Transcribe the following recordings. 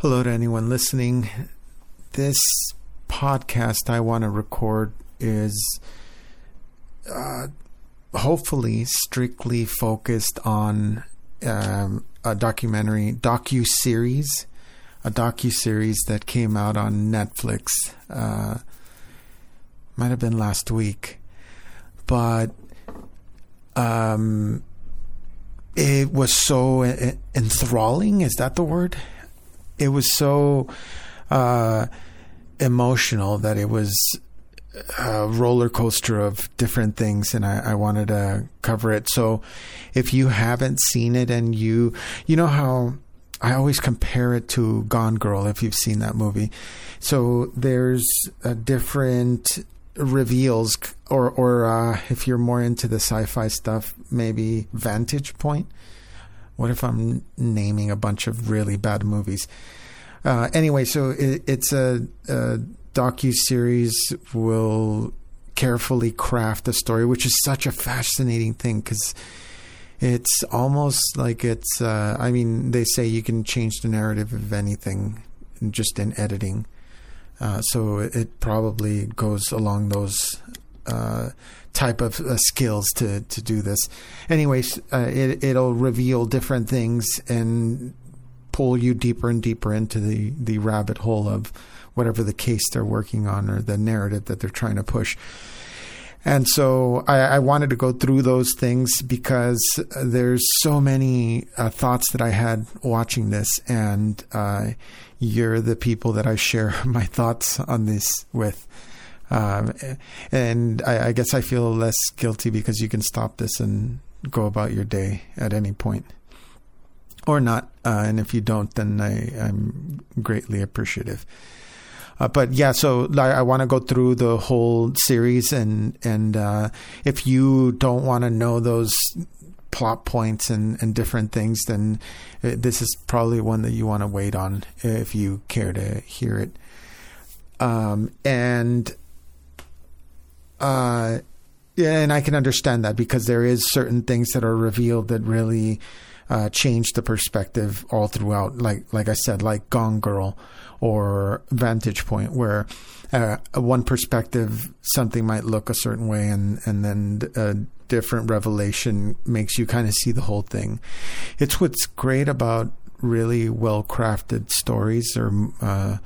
Hello to anyone listening. This podcast I want to record is uh, hopefully strictly focused on um, a documentary docu series, a docu series that came out on Netflix. Uh, might have been last week, but um, it was so enthralling. Is that the word? It was so uh, emotional that it was a roller coaster of different things and I, I, wanted to cover it. So if you haven't seen it and you, you know how I always compare it to Gone Girl if you've seen that movie. So there's a different reveals or, or, uh, if you're more into the sci-fi stuff, maybe Vantage Point. What if I'm naming a bunch of really bad movies? Uh, anyway, so it, it's a, a docu series will carefully craft a story, which is such a fascinating thing because it's almost like it's. Uh, I mean, they say you can change the narrative of anything just in editing. Uh, so it probably goes along those uh, type of uh, skills to to do this. Anyways, uh, it it'll reveal different things and pull you deeper and deeper into the the rabbit hole of whatever the case they're working on or the narrative that they're trying to push. And so I, I wanted to go through those things because there's so many uh, thoughts that I had watching this, and uh, you're the people that I share my thoughts on this with. Um, and I, I guess I feel less guilty because you can stop this and go about your day at any point or not. Uh, and if you don't, then I, I'm greatly appreciative. Uh, but yeah, so I, I want to go through the whole series, and and uh, if you don't want to know those plot points and, and different things, then uh, this is probably one that you want to wait on if you care to hear it. Um, and uh, yeah, and I can understand that because there is certain things that are revealed that really uh, change the perspective all throughout. Like like I said, like Gone Girl or vantage point where uh, one perspective something might look a certain way and and then a different revelation makes you kind of see the whole thing it's what's great about really well crafted stories or uh,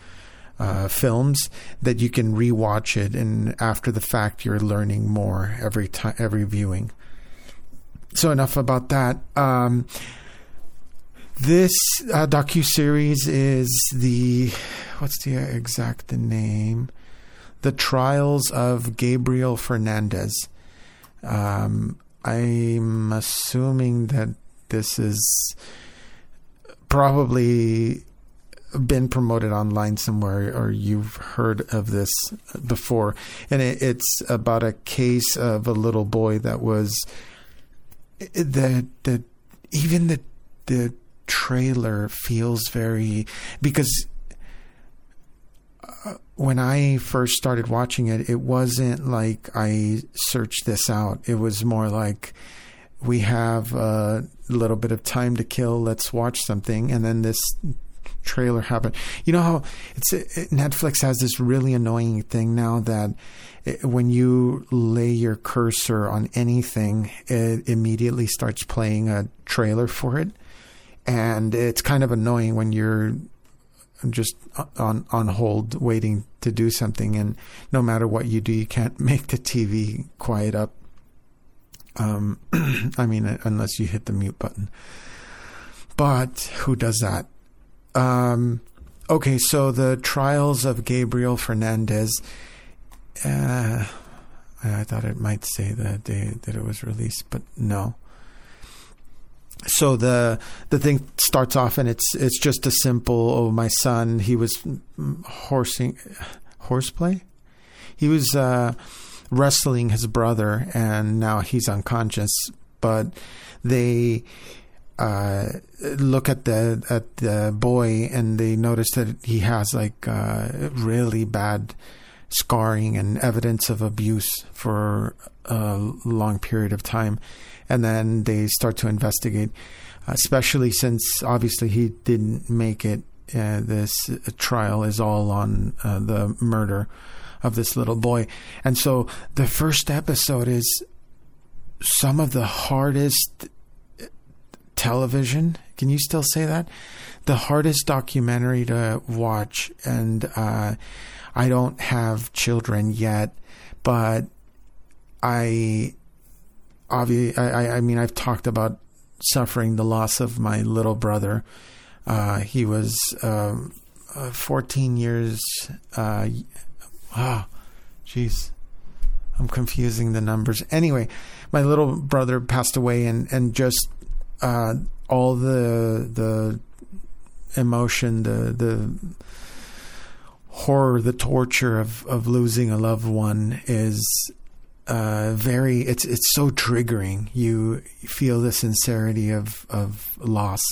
uh, films that you can rewatch it and after the fact you're learning more every time every viewing so enough about that um, this uh, docu series is the what's the exact name? The Trials of Gabriel Fernandez. Um, I'm assuming that this is probably been promoted online somewhere or you've heard of this before and it, it's about a case of a little boy that was the the even the the trailer feels very because uh, when I first started watching it, it wasn't like I searched this out. It was more like we have a little bit of time to kill. Let's watch something, and then this trailer happened. You know how it's it, Netflix has this really annoying thing now that it, when you lay your cursor on anything, it immediately starts playing a trailer for it. And it's kind of annoying when you're just on on hold waiting to do something. And no matter what you do you can't make the TV quiet up. Um I mean unless you hit the mute button. But who does that um okay so the trials of Gabriel Fernandez uh I thought it might say the day that it was released but no. So the the thing starts off and it's it's just a simple oh my son he was horsing horseplay? He was uh, wrestling his brother and now he's unconscious but they uh, look at the at the boy and they notice that he has like uh, really bad scarring and evidence of abuse for a long period of time and then they start to investigate, especially since obviously he didn't make it. Uh, this trial is all on uh, the murder of this little boy. And so the first episode is some of the hardest television. Can you still say that? The hardest documentary to watch. And uh, I don't have children yet, but I obviously, I, I mean, I've talked about suffering the loss of my little brother. Uh, he was um, uh, 14 years. Uh, ah, jeez, I'm confusing the numbers. Anyway, my little brother passed away, and and just uh, all the the emotion, the the horror, the torture of of losing a loved one is uh, very it's it's so triggering. You feel the sincerity of of loss,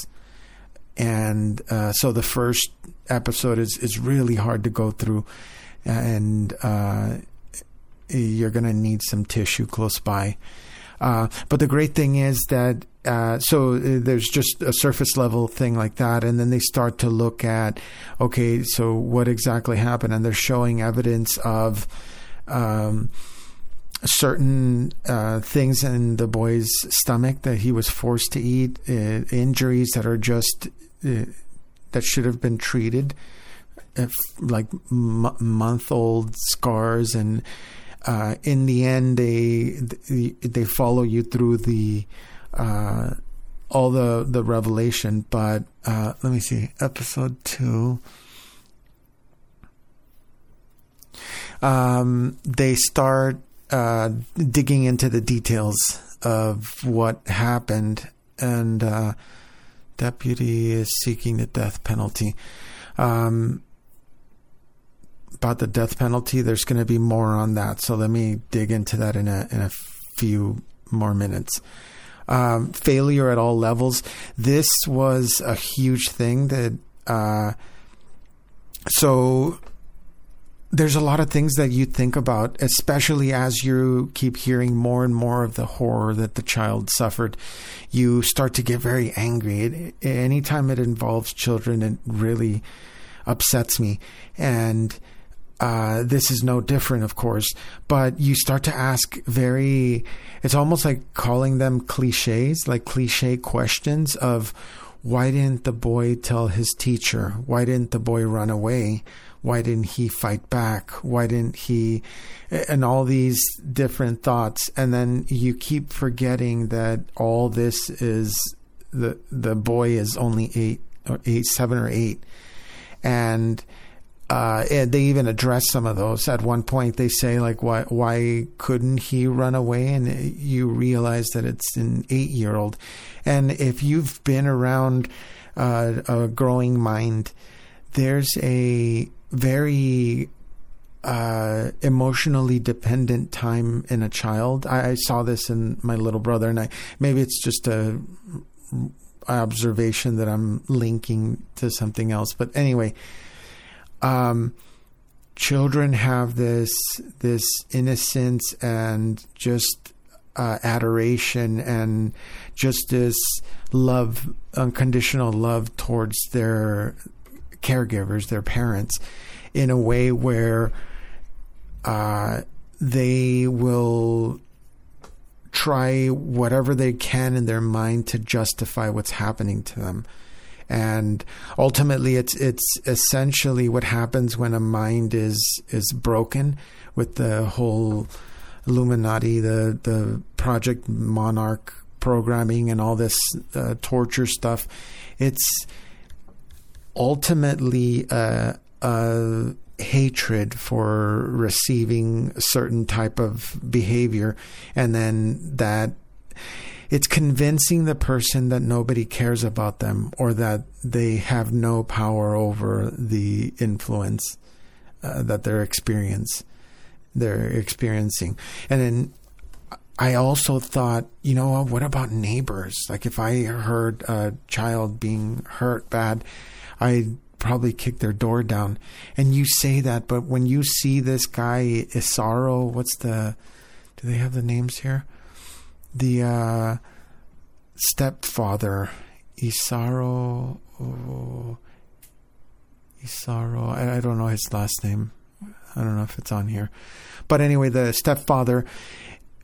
and uh, so the first episode is is really hard to go through, and uh, you're gonna need some tissue close by. Uh, but the great thing is that uh, so uh, there's just a surface level thing like that, and then they start to look at okay, so what exactly happened, and they're showing evidence of. Um, certain uh, things in the boy's stomach that he was forced to eat, uh, injuries that are just uh, that should have been treated, if, like m- month old scars, and uh, in the end they they follow you through the uh, all the the revelation. But uh, let me see, episode two. Um, they start uh, digging into the details of what happened, and uh, deputy is seeking the death penalty. Um, about the death penalty, there's going to be more on that, so let me dig into that in a in a few more minutes. Um, failure at all levels. This was a huge thing that. Uh, so there's a lot of things that you think about, especially as you keep hearing more and more of the horror that the child suffered. You start to get very angry. It, anytime it involves children, it really upsets me. And uh, this is no different, of course, but you start to ask very, it's almost like calling them cliches, like cliche questions of why didn't the boy tell his teacher? Why didn't the boy run away? why didn't he fight back? Why didn't he? And all these different thoughts. And then you keep forgetting that all this is the, the boy is only eight or eight, seven or eight. And, uh, and they even address some of those. At one point, they say like, "Why? Why couldn't he run away?" And you realize that it's an eight-year-old. And if you've been around uh, a growing mind, there's a very uh, emotionally dependent time in a child. I, I, saw this in my little brother, and I maybe it's just a observation that I'm linking to something else. But anyway, um, children have this this innocence and just uh, adoration and just this love, unconditional love towards their caregivers, their parents, in a way where uh, they will try whatever they can in their mind to justify what's happening to them. And ultimately, it's it's essentially what happens when a mind is is broken with the whole Illuminati, the the Project Monarch programming, and all this uh, torture stuff. It's ultimately a, a hatred for receiving certain type of behavior, and then that it's convincing the person that nobody cares about them or that they have no power over the influence uh, that experience they're experiencing. And then I also thought, you know, what about neighbors? Like if I heard a child being hurt bad, I'd probably kick their door down. And you say that, but when you see this guy Isauro, what's the do they have the names here? The uh, stepfather Isauro oh, Isauro. I, I don't know his last name. I don't know if it's on here. But anyway, the stepfather,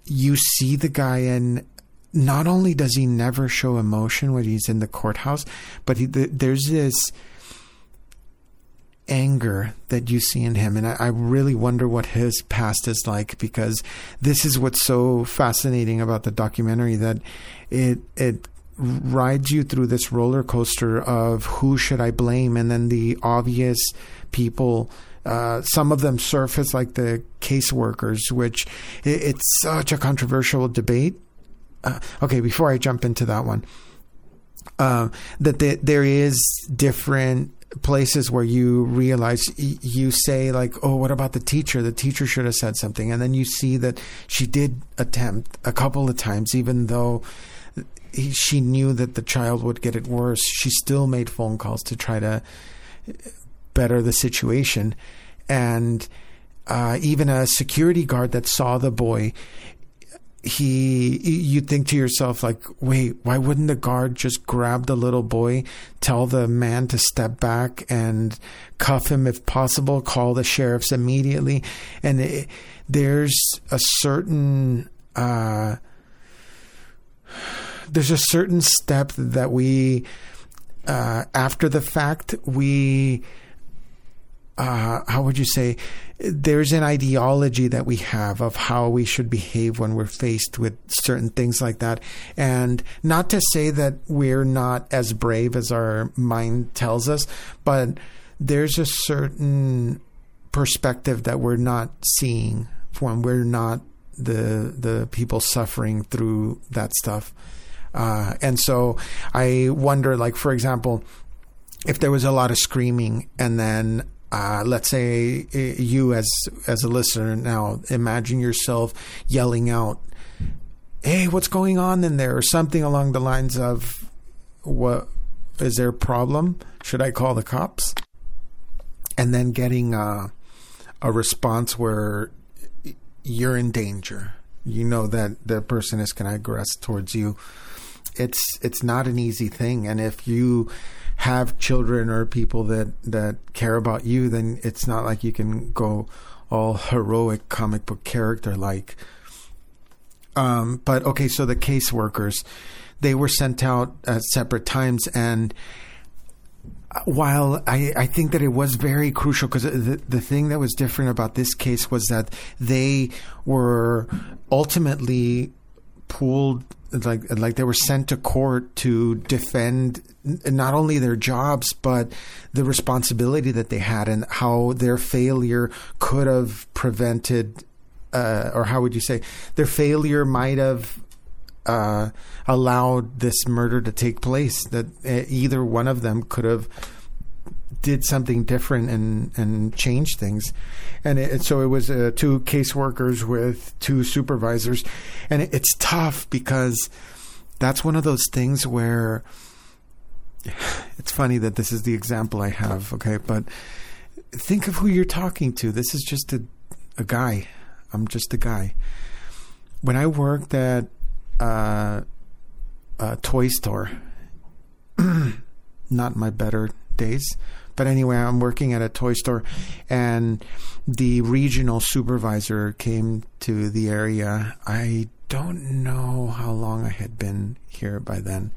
you see the guy and not only does he never show emotion when he's in the courthouse, but he, the, there's this anger that you see in him. And I, I, really wonder what his past is like because this is what's so fascinating about the documentary that it, it rides you through this roller coaster of who should I blame and then the obvious people uh, some of them surface like the caseworkers, which it, it's such a controversial debate. Uh, okay, before I jump into that one, uh, that the, there is different places where you realize you say like oh what about the teacher the teacher should have said something and then you see that she did attempt a couple of times even though she knew that the child would get it worse she still made phone calls to try to better the situation. And uh, even a security guard that saw the boy, he, you think to yourself, like, wait, why wouldn't the guard just grab the little boy, tell the man to step back and cuff him if possible, call the sheriffs immediately? And it, there's a certain, uh, there's a certain step that we, uh, after the fact, we, uh, how would you say, there's an ideology that we have of how we should behave when we're faced with certain things like that. And not to say that we're not as brave as our mind tells us, but there's a certain perspective that we're not seeing when we're not the the people suffering through that stuff. Uh, and so I wonder, like for example, if there was a lot of screaming and then uh, let's say uh, you as as a listener now imagine yourself yelling out hey what's going on in there? or something along the lines of what is there a problem? Should i call the cops? And then getting a, a response where you're in danger. You know that the person is going to aggress towards you. It's it's not an easy thing. And if you have children or people that that care about you, then it's not like you can go all heroic comic book character like. Um, but okay, so the caseworkers, they were sent out at separate times, and while I, I think that it was very crucial because the, the thing that was different about this case was that they were ultimately pulled like like they were sent to court to defend not only their jobs but the responsibility that they had and how their failure could have prevented uh, or how would you say their failure might have uh, allowed this murder to take place that uh, either one of them could have did something different and and changed things, and it, so it was uh, two caseworkers with two supervisors, and it, it's tough because that's one of those things where it's funny that this is the example I have. Okay, but think of who you're talking to. This is just a a guy. I'm just a guy. When I worked at uh, a toy store, not my better days, but anyway, I'm working at a toy store, and the regional supervisor came to the area. I don't know how long I had been here by then.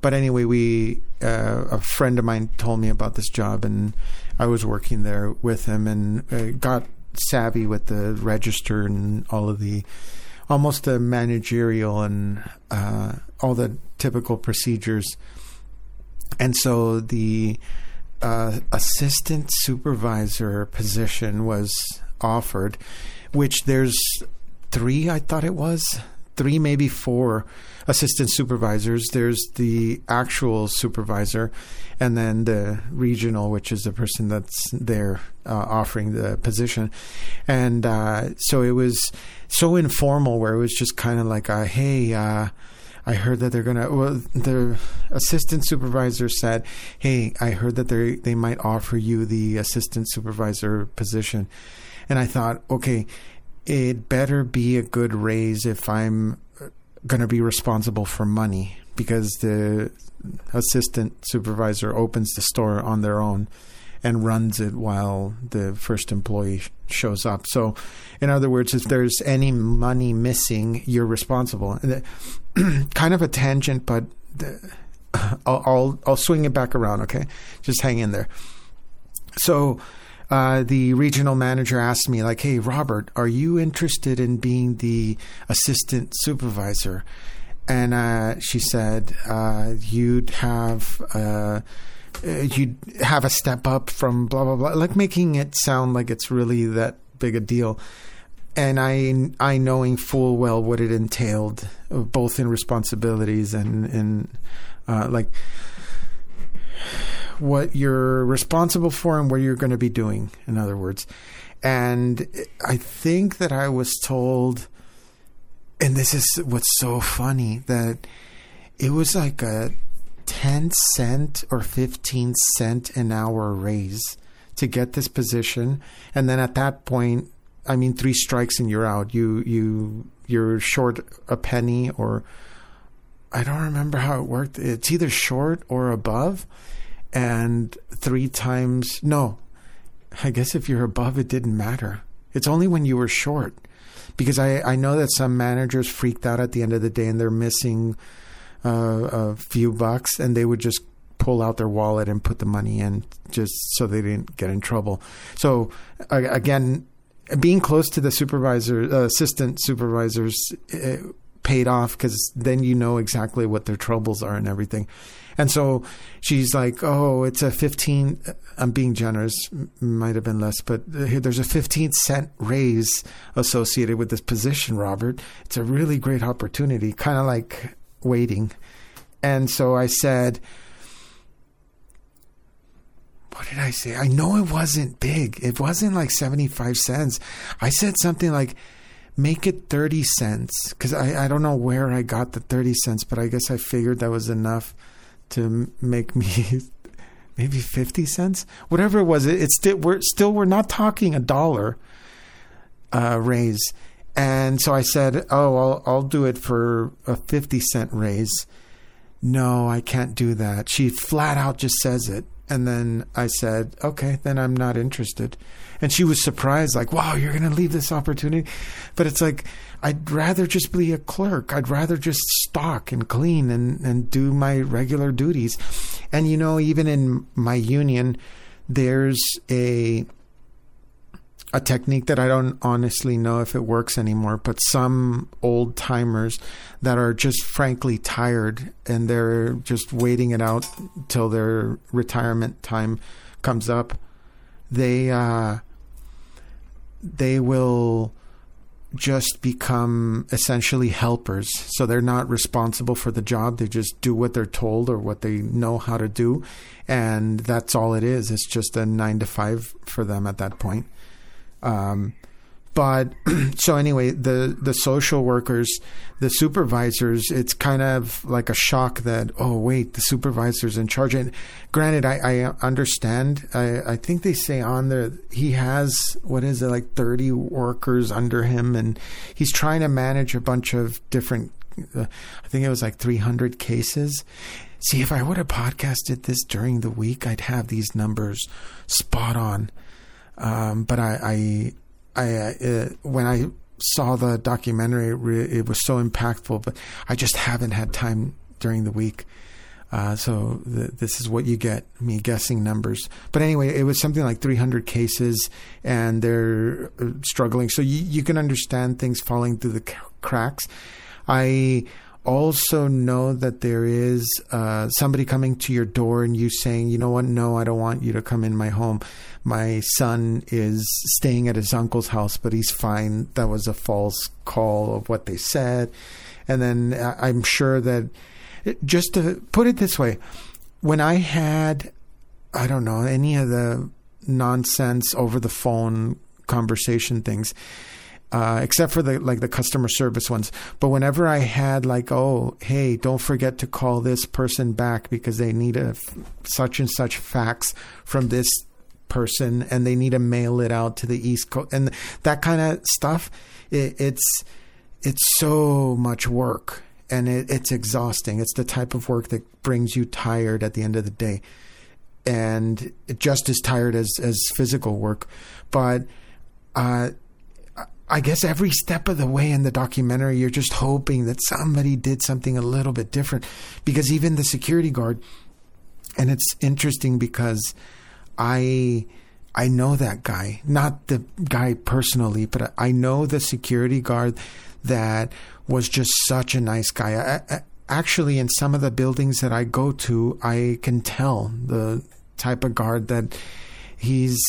But anyway, we uh, a friend of mine told me about this job, and I was working there with him, and uh, got savvy with the register and all of the almost the managerial and uh, all the typical procedures. And so the uh, assistant supervisor position was offered, which there's three, I thought it was, three, maybe four assistant supervisors. There's the actual supervisor, and then the regional, which is the person that's there uh, offering the position. And uh, so it was so informal, where it was just kind of like, a, "Hey." Uh, I heard that they're gonna. Well, the assistant supervisor said, "Hey, I heard that they they might offer you the assistant supervisor position," and I thought, okay, it better be a good raise if I'm to be responsible for money because the assistant supervisor opens the store on their own and runs it while the first employee shows up. So, in other words, if there's any money missing, you're responsible. kind of a tangent, but I'll, I'll, I'll swing it back around. Okay, just hang in there. So. Uh, the regional manager asked me, like, "Hey, Robert, are you interested in being the assistant supervisor?" And uh, she said, uh, "You'd have." Uh, uh, you'd have a step up from blah blah blah, like making it sound like it's really that big a deal. And I, I knowing full well what it entailed, both in responsibilities and in, uh, like what you're responsible for and what you're going to be doing. In other words, and I think that I was told, and this is what's so funny that it was like a 10 cent or 15 cent an hour raise to get this position and then at that point i mean three strikes and you're out. You you you're short a penny or i don't remember how it worked. It's either short or above and three times no i guess if you're above it didn't matter. It's only when you were short because i i know that some managers freaked out at the end of the day and they're missing uh, a few bucks, and they would just pull out their wallet and put the money in just so they didn't get in trouble. So again, being close to the supervisor, uh, assistant supervisors, uh, paid off because then you know exactly what their troubles are and everything. And so she's like, "Oh, it's a 15 I'm being generous, might have been less, but there's a 15 cent raise associated with this position, Robert. It's a really great opportunity, kind of like waiting. And so I said, what did I say? I know it wasn't big. It wasn't like 75 cents. I said something like, make it 30 cents. Because I, I don't know where I got the 30 cents, but I guess I figured that was enough to make me maybe 50 cents. Whatever it was, it, it's still, we're still, we're not talking a dollar uh, raise. And so I said, "Oh, I'll I'll do it for a 50 cent raise." No, I can't do that. She flat out just says it. And then I said, "Okay, then I'm not interested." And she was surprised like, "Wow, you're going to leave this opportunity?" But it's like I'd rather just be a clerk. I'd rather just stock and clean and and do my regular duties. And you know, even in my union there's a a technique that I don't honestly know if it works anymore, but some old timers that are just frankly tired and they're just waiting it out till their retirement time comes up, they uh, they will just become essentially helpers. So they're not responsible for the job. They just do what they're told or what they know how to do. And that's all it is. It's just a nine to five for them at that point. Um, but so anyway, the the social workers, the supervisors, it's kind of like a shock that oh wait, the supervisor's in charge. And granted, I, I understand. I, I think they say on there he has what is it like thirty workers under him, and he's trying to manage a bunch of different. Uh, I think it was like three hundred cases. See, if I would have podcasted this during the week, I'd have these numbers spot on. Um, but I, I, I uh, when I saw the documentary, it was so impactful. But I just haven't had time during the week. Uh, so th- this is what you get me guessing numbers. But anyway, it was something like 300 cases, and they're uh, struggling. So you, you can understand things falling through the cracks. I also know that there is uh, somebody coming to your door and you saying, you know what, no, I don't want you to come in my home. My son is staying at his uncle's house, but he's fine. That was a false call of what they said. And then uh, I'm sure that, just to put it this way, when I had, I don't know, any of the nonsense over the phone conversation things, uh, except for the like the customer service ones. But whenever I had like, oh, hey, don't forget to call this person back because they need a f- such and such fax from this person, and they need to mail it out to the East Coast, and that kind of stuff. It, it's it's so much work, and it, it's exhausting. It's the type of work that brings you tired at the end of the day, and just as tired as as physical work, but. Uh, I guess every step of the way in the documentary, you're just hoping that somebody did something a little bit different. Because even the security guard, and it's interesting because I I know that guy, not the guy personally, but I know the security guard that was just such a nice guy. I, I, actually, in some of the buildings that I go to, I can tell the type of guard that he's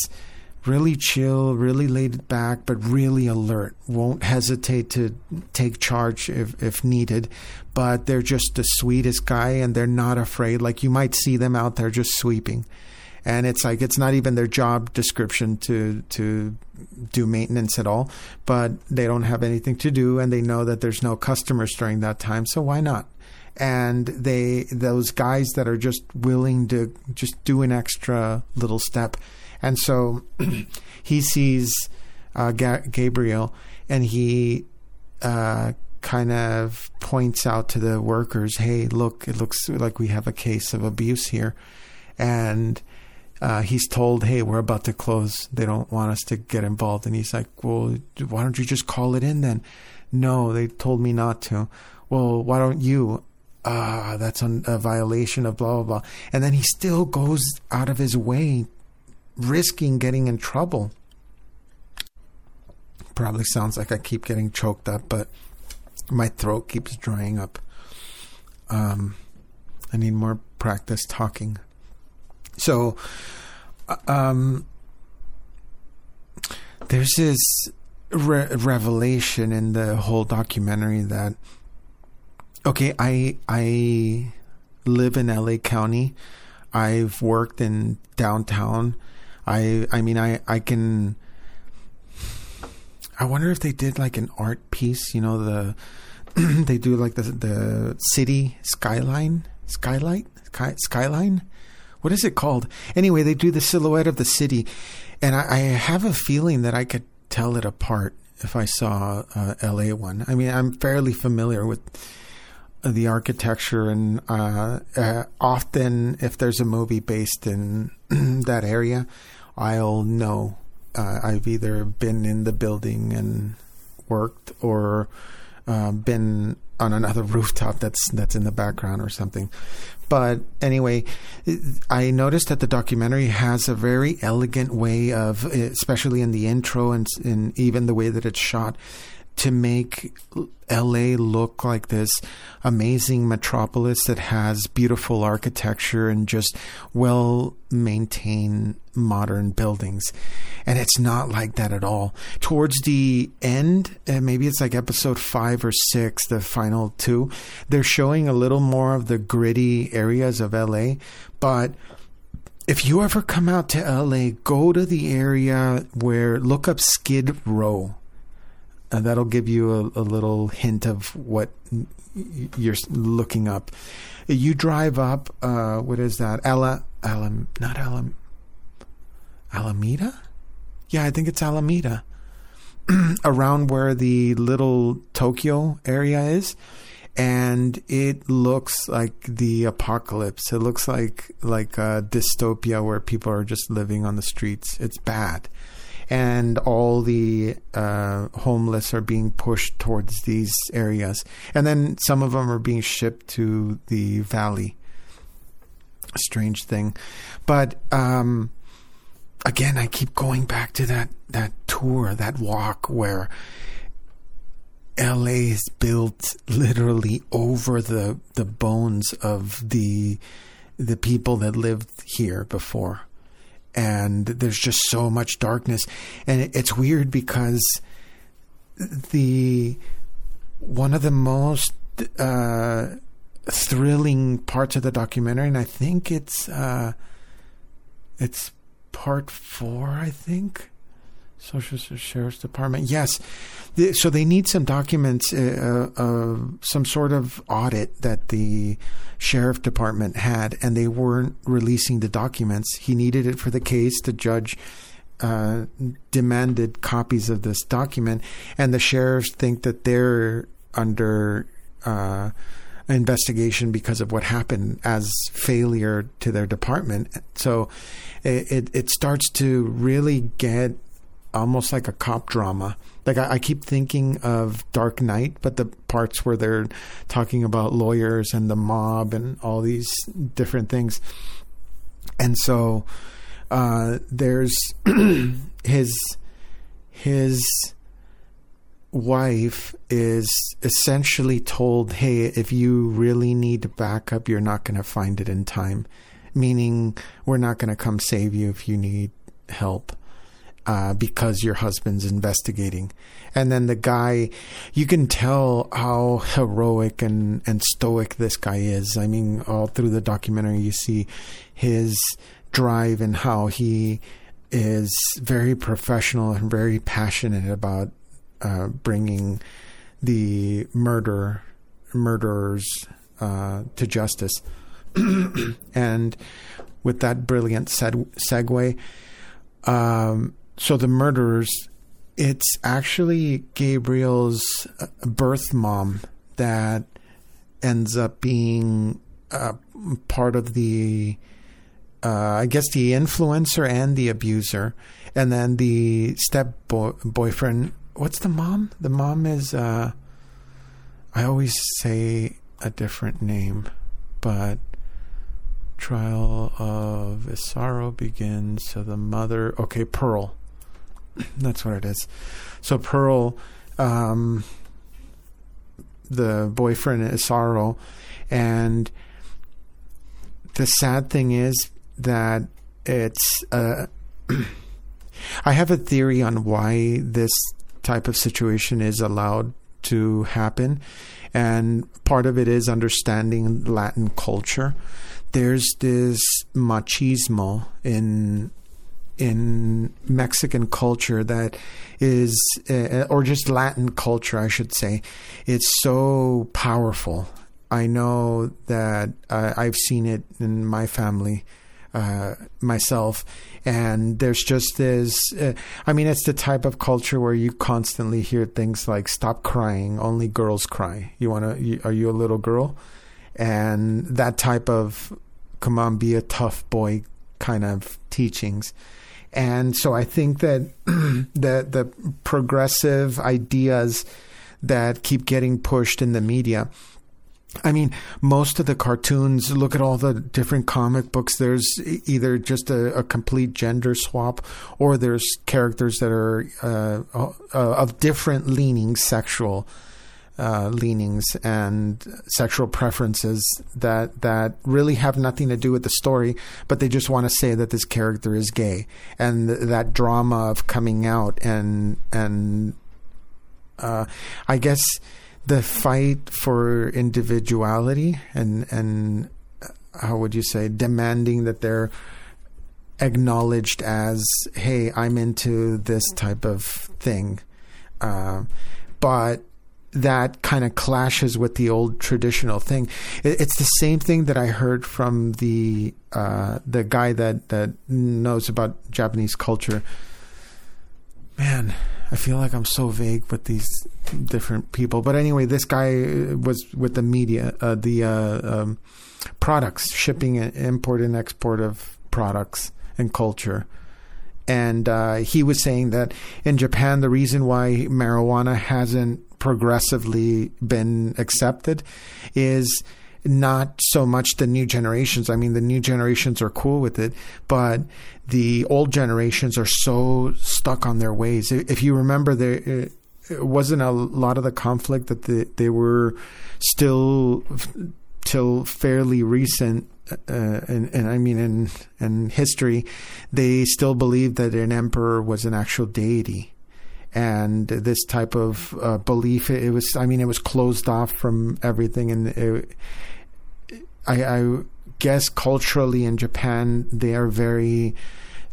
really chill, really laid back, but really alert. Won't hesitate to take charge if, if needed. But they're just the sweetest guy and they're not afraid. Like you might see them out there just sweeping. And it's like it's not even their job description to to do maintenance at all, but they don't have anything to do and they know that there's no customers during that time, so why not? and they those guys that are just willing to just do an extra little step and so he sees uh, Ga- Gabriel and he uh, kind of points out to the workers, hey, look, it looks like we have a case of abuse here. And uh, he's told, hey, we're about to close. They don't want us to get involved. And he's like, well, why don't you just call it in then? No, they told me not to. Well, why don't you? Ah, that's a violation of blah, blah, blah. And then he still goes out of his way risking getting in trouble. Probably sounds like I keep getting choked up, but my throat keeps drying up. Um, I need more practice talking. So, uh, um, there's this re- revelation in the whole documentary that okay, I I live in LA County. I've worked in downtown. I I mean I I can I wonder if they did like an art piece, you know, the they do like the the city skyline, skylight, sky, skyline. What is it called? Anyway, they do the silhouette of the city, and I, I have a feeling that I could tell it apart if I saw uh, a LA one. I mean, I'm fairly familiar with the architecture, and uh, uh, often if there's a movie based in that area, I'll know uh, I've either been in the building and worked or uh, been on another rooftop that's that's in the background or something. But anyway, I noticed that the documentary has a very elegant way of, especially in the intro and in even the way that it's shot, to make LA look like this amazing metropolis that has beautiful architecture and just well maintained modern buildings. And it's not like that at all. Towards the end, uh, maybe it's like episode five or six, the final two, they're showing a little more of the gritty areas of LA. But if you ever come out to LA, go to the area where look up Skid Row uh, that'll give you a, a, little hint of what you're looking up. You drive up. Uh, what is that? Ala, Alam, not Alam, Alameda. Yeah, I think it's Alameda. Around where the little Tokyo area is, and it looks like the apocalypse. It looks like like a dystopia where people are just living on the streets. It's bad and all the uh, homeless are being pushed towards these areas. And then some of them are being shipped to the valley. Strange thing. But um, again, I keep going back to that, that tour, that walk where LA is built literally over the the bones of the the people that lived here before. And there's just so much darkness. And it, it's weird because the one of the most uh, thrilling parts of the documentary, and I think it's uh, it's part four, I think. Social Sheriff's Department. Yes. The, so they need some documents, uh, uh, some sort of audit that the Sheriff Department had, and they weren't releasing the documents. He needed it for the case. The judge uh, demanded copies of this document, and the sheriffs think that they're under uh, investigation because of what happened as failure to their department. So it, it, it starts to really get almost like a cop drama. Like I, I, keep thinking of Dark Knight, but the parts where they're talking about lawyers and the mob and all these different things. And so uh, there's his his wife is essentially told, "Hey, if you really need backup, you're not going to find it in time." Meaning, we're not going to come save you if you need help uh, because your husband's investigating. And then the guy, you can tell how heroic and, and stoic this guy is. I mean, all through the documentary, you see his drive and how he is very professional and very passionate about uh, bringing the murder murderers uh, to justice. and with that brilliant seg- segue, um, so the murderers, it's actually Gabriel's uh, birth mom that ends up being uh, part of the, uh, I guess, the influencer and the abuser. And then the step boy- boyfriend, what's the mom? The mom is, uh, I always say a different name, but trial of Isauro begins. So the mother, okay, Pearl. That's what it is. So Pearl, um, the boyfriend is Sorrow, and the sad thing is that it's. Uh, I have a theory on why this type of situation is allowed to happen, and part of it is understanding Latin culture. There's this machismo in in Mexican culture that is, uh, or just Latin culture, I should say, it's so powerful. I know that uh, I've seen it in my family. Uh, myself, and there's just this. Uh, I mean, it's the type of culture where you constantly hear things like "Stop crying, only girls cry." You want to? Are you a little girl? And that type of "Come on, be a tough boy" kind of teachings. And so I think that the the progressive ideas that keep getting pushed in the media. I mean, most of the cartoons, look at all the different comic books. There's either just a, a complete gender swap or there's characters that are uh, uh, of different leanings, sexual uh, leanings and sexual preferences that that really have nothing to do with the story, but they just want to say that this character is gay, and th- that drama of coming out and and uh, I guess the fight for individuality and and uh, how would you say demanding that they're acknowledged as hey i'm into this type of thing. Uh, but that kind of clashes with the old traditional thing. it's the same thing that I heard from the uh, the guy that that knows about Japanese culture. Man, I feel like I'm so vague with these different people. But anyway, this guy was with the media, uh, the uh, um, products, shipping, and import and export of products and culture. And uh, he was saying that in Japan, the reason why marijuana hasn't progressively been accepted is not so much the new generations. I mean, the new generations are cool with it, but the old generations are so stuck on their ways. If you remember, there it wasn't a lot of the conflict that the, they were still till fairly recent uh, and, and I mean in in history, they still believed that an emperor was an actual deity, and this type of uh, belief it, was. I mean, it was closed off from everything, and it, I, I, guess culturally in Japan they are very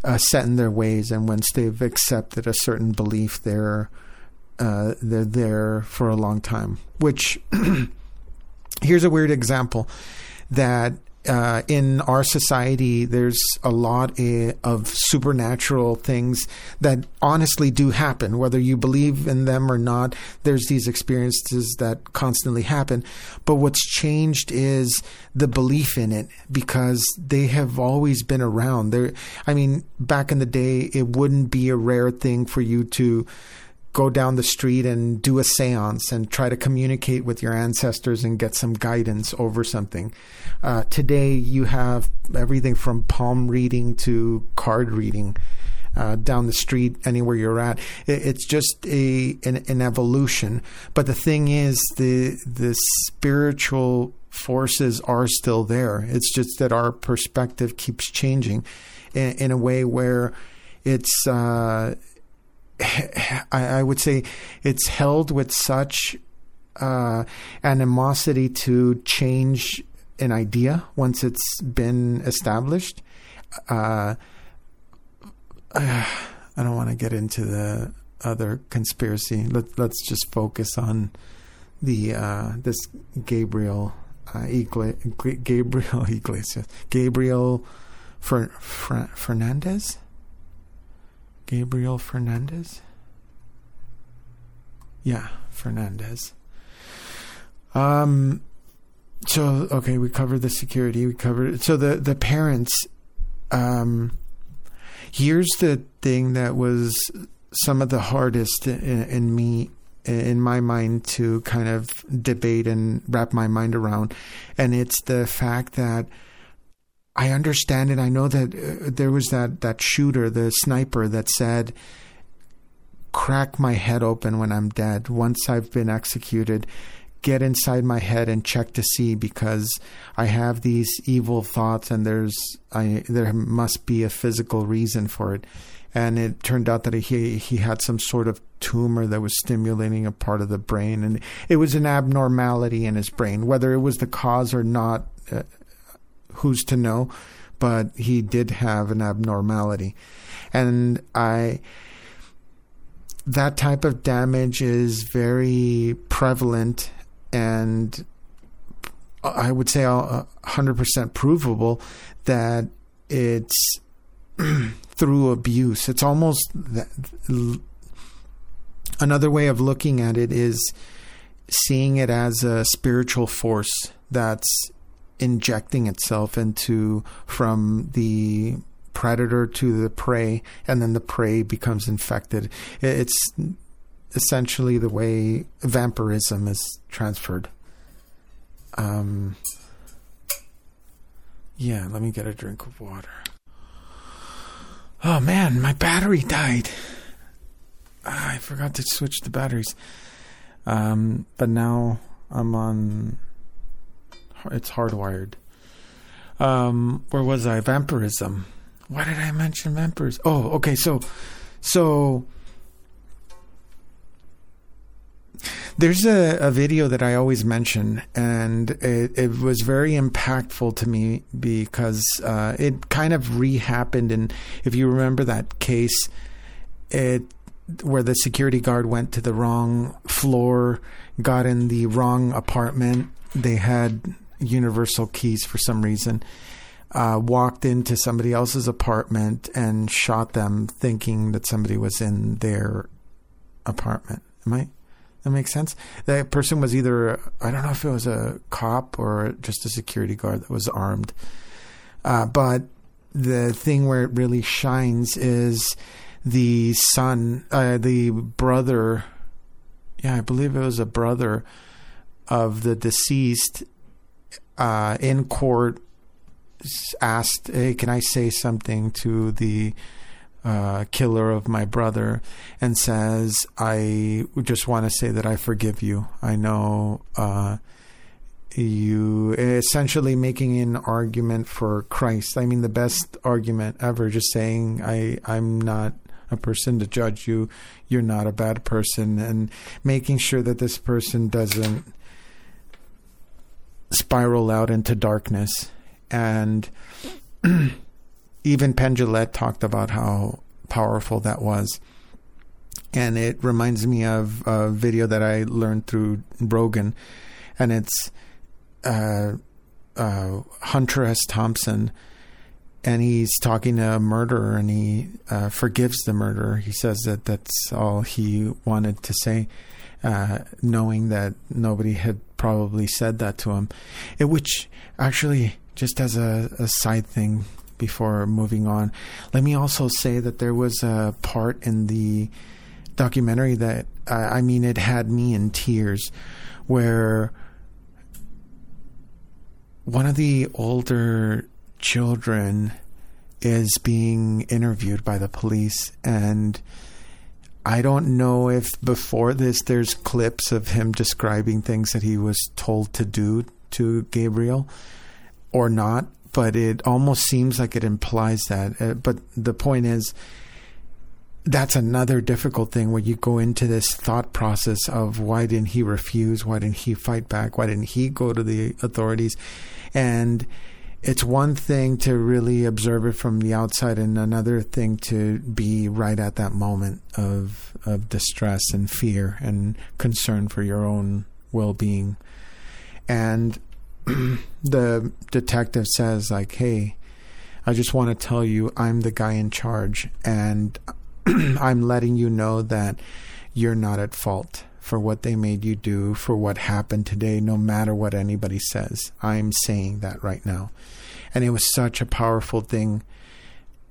uh, set in their ways, and once they've accepted a certain belief, they're uh, they're there for a long time. Which here's a weird example that uh, in our society, there's a lot uh, of supernatural things that honestly do happen, whether you believe in them or not. There's these experiences that constantly happen. But what's changed is the belief in it because they have always been around. There, I mean, back in the day, it wouldn't be a rare thing for you to go down the street and do a seance and try to communicate with your ancestors and get some guidance over something. Uh, today, you have everything from palm reading to card reading. Uh, down the street, anywhere you're at, it, it's just a an, an evolution. But the thing is, the the spiritual forces are still there. It's just that our perspective keeps changing in, in a way where it's uh, I, I would say it's held with such uh, animosity to change an idea once it's been established. Uh, I don't want to get into the other conspiracy. Let, let's just focus on the uh, this Gabriel uh, Gabriel Iglesias Gabriel Fer- Fer- Fernandez. Gabriel Fernandez? Yeah, Fernandez. Um so okay, we covered the security, we covered so the the parents um here's the thing that was some of the hardest in, in me in my mind to kind of debate and wrap my mind around and it's the fact that I understand it. I know that uh, there was that, that shooter, the sniper, that said, crack my head open when I'm dead. Once I've been executed, get inside my head and check to see because I have these evil thoughts and there's I there must be a physical reason for it. And it turned out that he he had some sort of tumor that was stimulating a part of the brain, and it was an abnormality in his brain. Whether it was the cause or not, uh, who's to know? But he did have an abnormality. And I, that type of damage is very prevalent and I would say 100% provable that it's through abuse. It's almost that, another way of looking at it is seeing it as a spiritual force that's injecting itself into from the predator to the prey, and then the prey becomes infected. It's essentially the way vampirism is transferred. Um, yeah, let me get a drink of water. Oh man, my battery died. Ah, I forgot to switch the batteries. Um, but now I'm on it's hardwired. Um, where was I? Vampirism. Why did I mention vampires? Oh, okay. So, so there's a, a video that I always mention, and it, it was very impactful to me because uh, it kind of re-happened. And if you remember that case, it where the security guard went to the wrong floor, got in the wrong apartment. They had universal keys for some reason. Uh, walked into somebody else's apartment and shot them, thinking that somebody was in their apartment. Am I? That makes sense. That person was either I don't know if it was a cop or just a security guard that was armed. Uh, but the thing where it really shines is the son, uh, the brother. Yeah, I believe it was a brother of the deceased uh, in court asked, "Hey, can I say something to the uh, killer of my brother and says, I just want to say that I forgive you. I know uh, you essentially making an argument for Christ. I mean, the best argument ever, just saying, I, I'm not a person to judge you. You're not a bad person. And making sure that this person doesn't spiral out into darkness. And even Penn Jillette talked about how powerful that was. And it reminds me of a video that I learned through Brogan. And it's uh, uh, Hunter S. Thompson. And he's talking to a murderer and he uh, forgives the murderer. He says that that's all he wanted to say, uh, knowing that nobody had probably said that to him. It, which actually, just as a, a side thing, before moving on. Let me also say that there was a part in the documentary that, I mean, it had me in tears where one of the older children is being interviewed by the police and I don't know if before this there's clips of him describing things that he was told to do to Gabriel or not but it almost seems like it implies that. Uh, but the point is, that's another difficult thing when you go into this thought process of why didn't he refuse? Why didn't he fight back? Why didn't he go to the authorities? And it's one thing to really observe it from the outside and another thing to be right at that moment of of distress and fear and concern for your own well-being. And the detective says like, "Hey, I just want to tell you I'm the guy in charge and I'm letting you know that you're not at fault for what they made you do, for what happened today, no matter what anybody says. I'm saying that right now." And it was such a powerful thing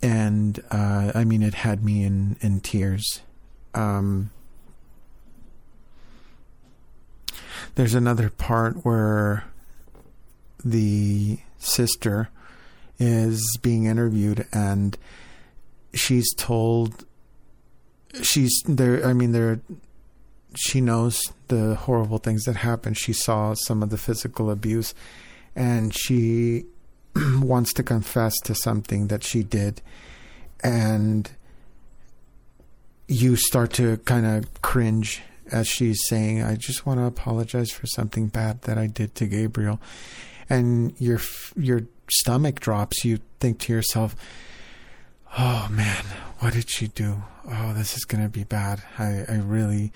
and uh, I mean it had me in in tears. Um, there's another part where the sister is being interviewed and she's told she's there I mean there she knows the horrible things that happened. She saw some of the physical abuse and she wants to confess to something that she did and you start to kind of cringe as she's saying, I just want to apologize for something bad that I did to Gabriel and your your stomach drops, you think to yourself, "Oh man, what did she do? Oh, this is going to be bad. I I really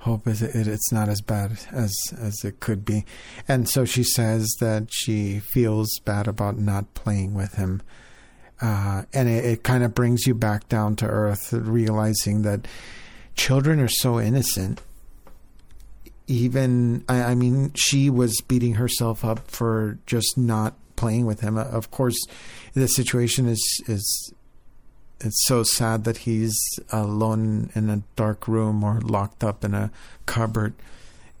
hope is it, it's not as bad as as it could be." And so she says that she feels bad about not playing with him. Uh, and it, it kind of brings you back down to earth, realizing that children are so innocent even I, I, mean she was beating herself up for just not playing with him of course the situation is is it's so sad that he's alone in a dark room or locked up in a cupboard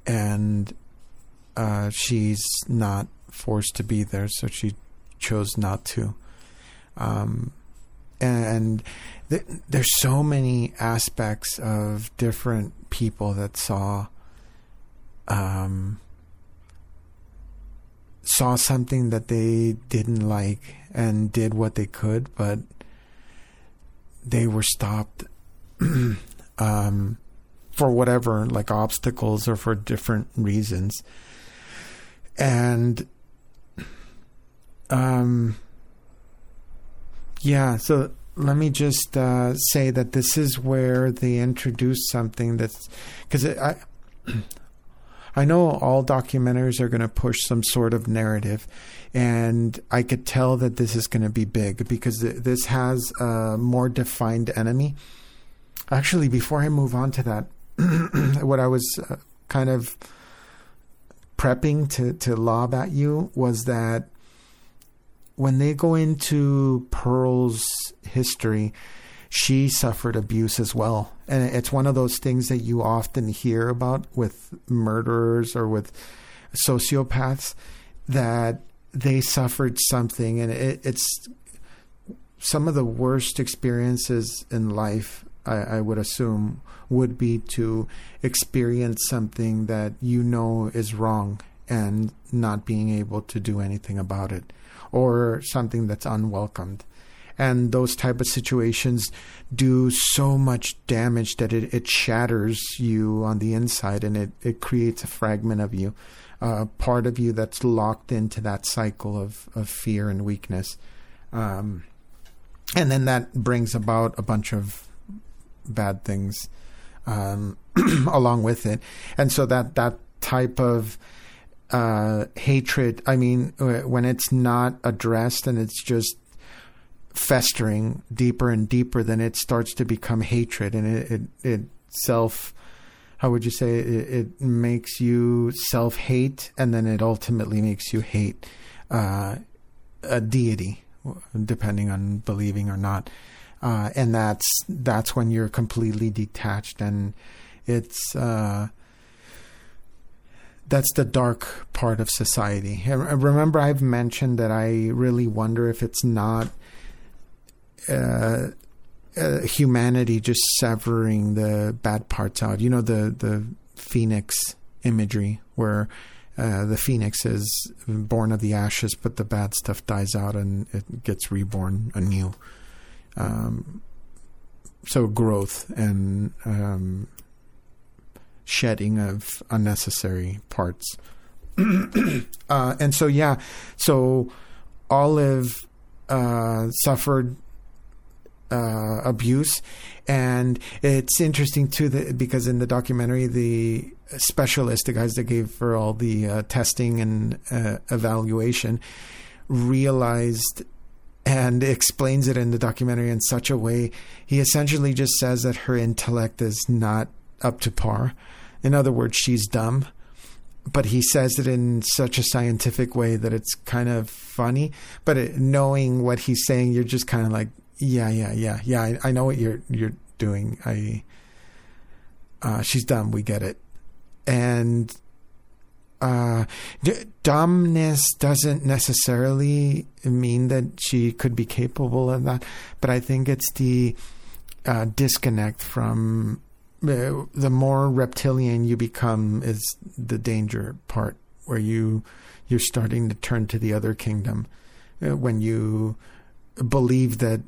and uh, she's not forced to be there so she chose not to. Um, and th- there's so many aspects of different people that saw um, saw something that they didn't like and did what they could, but they were stopped um, for whatever, like obstacles or for different reasons. And um, yeah, so let me just uh, say that this is where they introduce something that's because I I know all documentaries are going to push some sort of narrative, and I could tell that this is going to be big because this has a more defined enemy. Actually, before I move on to that, what I was uh, kind of prepping to, to lob at you was that when they go into Pearl's history, she suffered abuse as well. And it's one of those things that you often hear about with murderers or with sociopaths that they suffered something and it, it's some of the worst experiences in life, I, I would assume, would be to experience something that you know is wrong and not being able to do anything about it, or something that's unwelcomed. And those type of situations do so much damage that it, it shatters you on the inside and it, it creates a fragment of you, uh, part of you that's locked into that cycle of, of fear and weakness. Um, and then that brings about a bunch of bad things um, along with it. And so that that type of uh, hatred, I mean, when it's not addressed and it's just festering deeper and deeper, then it starts to become hatred, and it it, it self. How would you say it, it makes you self hate, and then it ultimately makes you hate uh, a deity, depending on believing or not. Uh, and that's that's when you're completely detached, and it's uh, that's the dark part of society. Remember, I've mentioned that I really wonder if it's not uh, humanity just severing the bad parts out. You know the the phoenix imagery where uh, the phoenix is born of the ashes, but the bad stuff dies out and it gets reborn anew. Um, so growth and um, shedding of unnecessary parts. uh, and so yeah, so Olive uh, suffered uh, abuse, and it's interesting too that because in the documentary the specialist, the guys that gave for all the uh, testing and uh, evaluation, realized and explains it in the documentary in such a way. He essentially just says that her intellect is not up to par. In other words, she's dumb. But he says it in such a scientific way that it's kind of funny. But it, knowing what he's saying, you're just kind of like, yeah, yeah, yeah, yeah. I, I know what you're you're doing. I uh, she's dumb. We get it. And uh, d- dumbness doesn't necessarily mean that she could be capable of that, but I think it's the uh, disconnect from uh, the more reptilian you become is the danger part, where you you're starting to turn to the other kingdom uh, when you believe that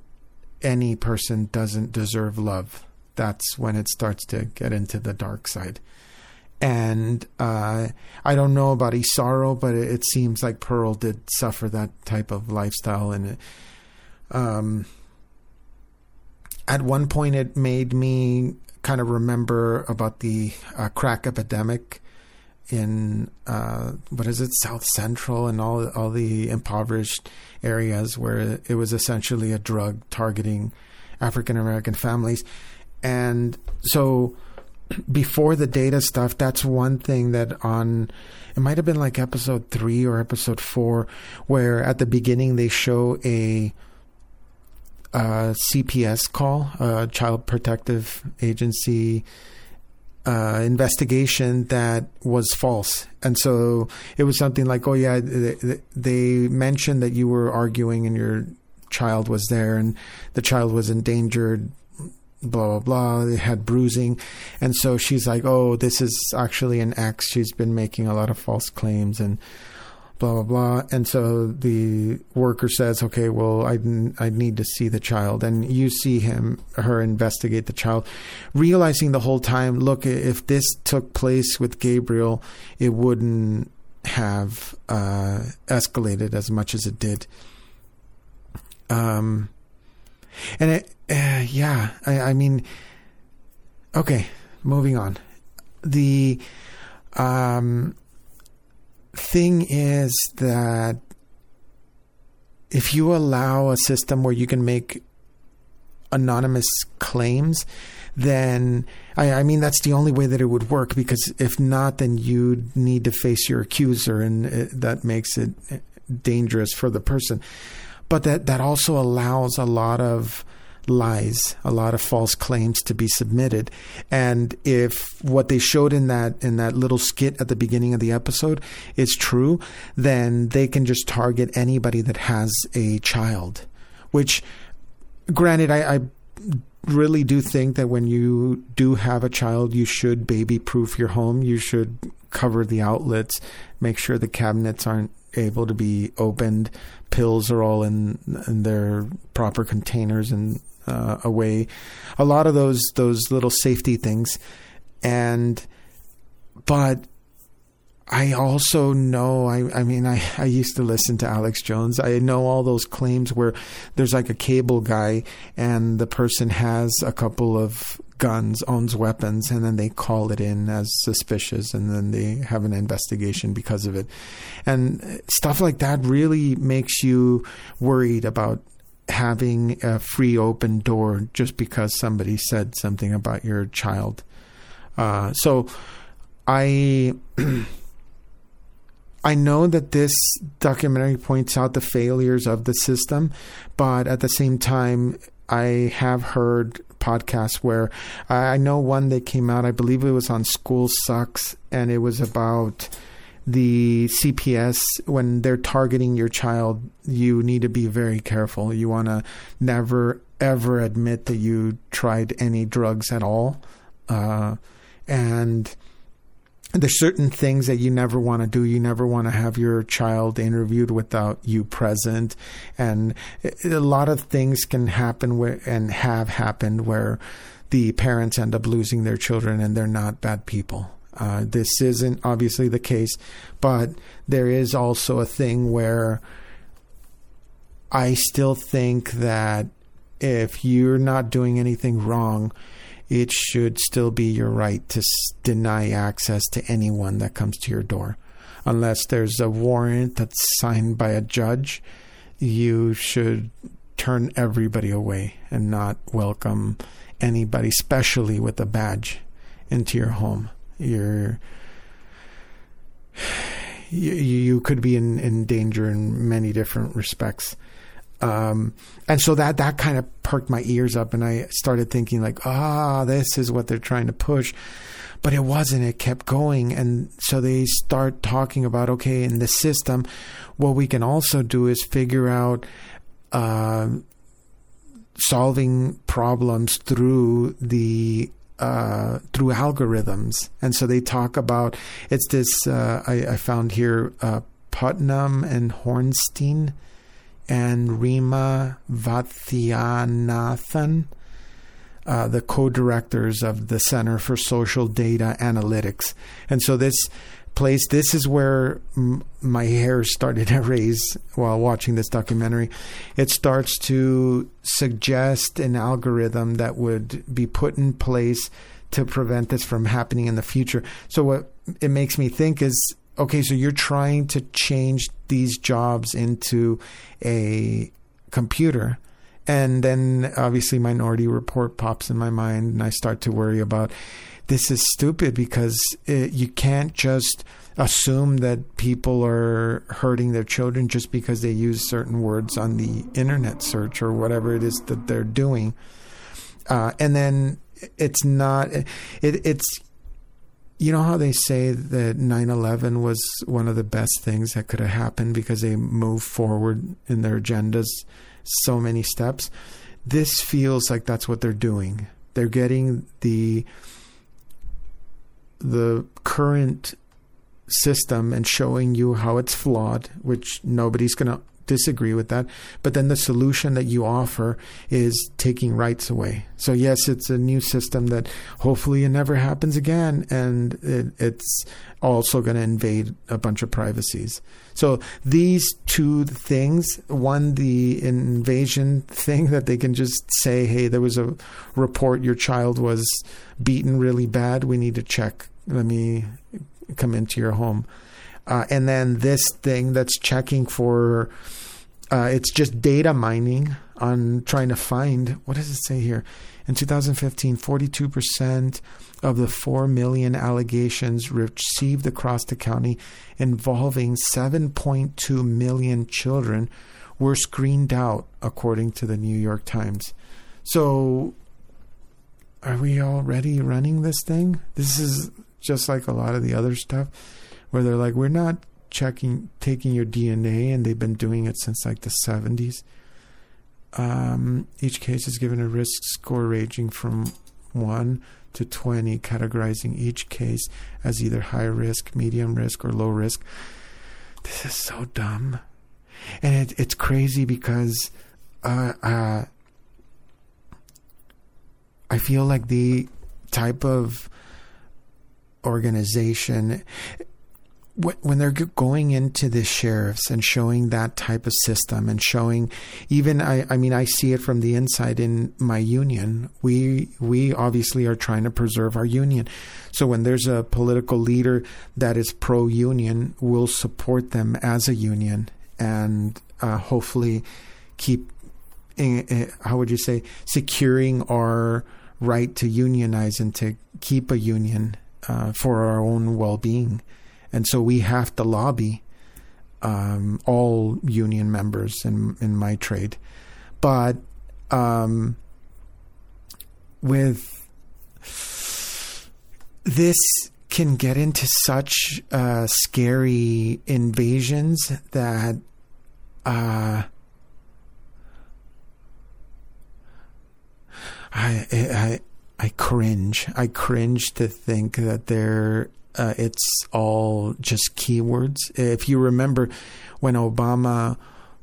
any person doesn't deserve love. That's when it starts to get into the dark side. And uh, I don't know about Isauro, but it, it, seems like Pearl did suffer that type of lifestyle. And um, at one point, it made me kind of remember about the uh, crack epidemic in uh, what is it, South Central, and all all the impoverished areas where it was essentially a drug targeting African American families, and so before the data stuff, that's one thing that on it might have been like episode three or episode four, where at the beginning they show a uh, CPS call, a Child Protective Agency uh, investigation that was false. And so it was something like, oh, yeah, they, they mentioned that you were arguing and your child was there and the child was endangered blah blah blah they had bruising and so she's like oh this is actually an ex she's been making a lot of false claims and blah blah blah. And so the worker says okay well i i need to see the child. And you see him her investigate the child. Realizing the whole time look if this took place with gabriel it wouldn't have uh, escalated as much as it did. Um and it uh, yeah I, I mean okay moving on. The um thing is that if you allow a system where you can make anonymous claims, then I, I, mean that's the only way that it would work. Because if not, then you'd need to face your accuser, and it, that makes it uh, dangerous for the person. But that that also allows a lot of lies, a lot of false claims to be submitted. And if what they showed in that in that little skit at the beginning of the episode is true, then they can just target anybody that has a child, which granted, I, I really do think that when you do have a child, you should baby proof your home. You should cover the outlets, make sure the cabinets aren't able to be opened. Pills are all in, in their proper containers and uh, away. A lot of those those little safety things, and but I also know, I, I mean, I, I used to listen to Alex Jones. I know all those claims where there's like a cable guy and the person has a couple of guns, owns weapons, and then they call it in as suspicious and then they have an investigation because of it. And stuff like that really makes you worried about having a free open door just because somebody said something about your child. Uh, so I. I know that this documentary points out the failures of the system, but at the same time, I have heard podcasts where I know one that came out, I believe it was on School Sucks, and it was about the CPS when they're targeting your child, you need to be very careful. You want to never ever admit that you tried any drugs at all, uh, and there's certain things that you never want to do. You never want to have your child interviewed without you present. And a lot of things can happen where, and have happened where the parents end up losing their children and they're not bad people. Uh, this isn't obviously the case, but there is also a thing where I still think that if you're not doing anything wrong, it should still be your right to deny access to anyone that comes to your door. Unless there's a warrant that's signed by a judge, you should turn everybody away and not welcome anybody, especially with a badge, into your home. You're you, you could be in, in danger in many different respects. Um, and so that that kind of perked my ears up, and I started thinking like, ah, this is what they're trying to push. But it wasn't. It kept going, and so they start talking about okay, in the system, what we can also do is figure out. Uh, solving problems through the uh, through algorithms, and so they talk about it's this. Uh, I, I, found here uh, Putnam and Hornstein and Rhema Vaithianathan, uh, the co-directors of the Center for Social Data Analytics. And so this place, this is where m- my hair started to raise while watching this documentary. It starts to suggest an algorithm that would be put in place to prevent this from happening in the future. So what it makes me think is okay, so you're trying to change these jobs into a computer. And then obviously Minority Report pops in my mind, and I start to worry about this is stupid because it, you can't just assume that people are hurting their children just because they use certain words on the internet search or whatever it is that they're doing. Uh, and then it's not, it, it's, you know how they say that 9-11 was one of the best things that could have happened because they moved forward in their agendas so many steps this feels like that's what they're doing they're getting the the current system and showing you how it's flawed which nobody's going to disagree with that. But then the solution that you offer is taking rights away. So, yes, it's a new system that hopefully it never happens again. And it, it's also going to invade a bunch of privacies. So, these two things one, the invasion thing that they can just say, hey, there was a report your child was beaten really bad. We need to check. Let me come into your home. Uh, and then this thing that's checking for uh, it's just data mining on trying to find what does it say here? In 2015 42% of the 4 million allegations received across the county involving 7.2 million children were screened out according to the new york times. So are we already running this thing? This is just like a lot of the other stuff where they're like, we're not checking, taking your DNA, and they've been doing it since like the 70s. Um, each case is given a risk score ranging from 1 to 20, categorizing each case as either high risk, medium risk, or low risk. This is so dumb. And it, it's crazy because uh, uh, I feel like the type of organization when they're going into the sheriffs and showing that type of system and showing even I, I mean I see it from the inside in my union. We we obviously are trying to preserve our union. So when there's a political leader that is pro union we'll support them as a union and uh, hopefully keep eh, eh, how would you say securing our right to unionize and to keep a union uh, for our own well-being. And so we have to lobby um, all union members in in my trade, but um, with this can get into such uh, scary invasions that uh, I, I I cringe. I cringe to think that there uh, it's all just keywords. If you remember when Obama,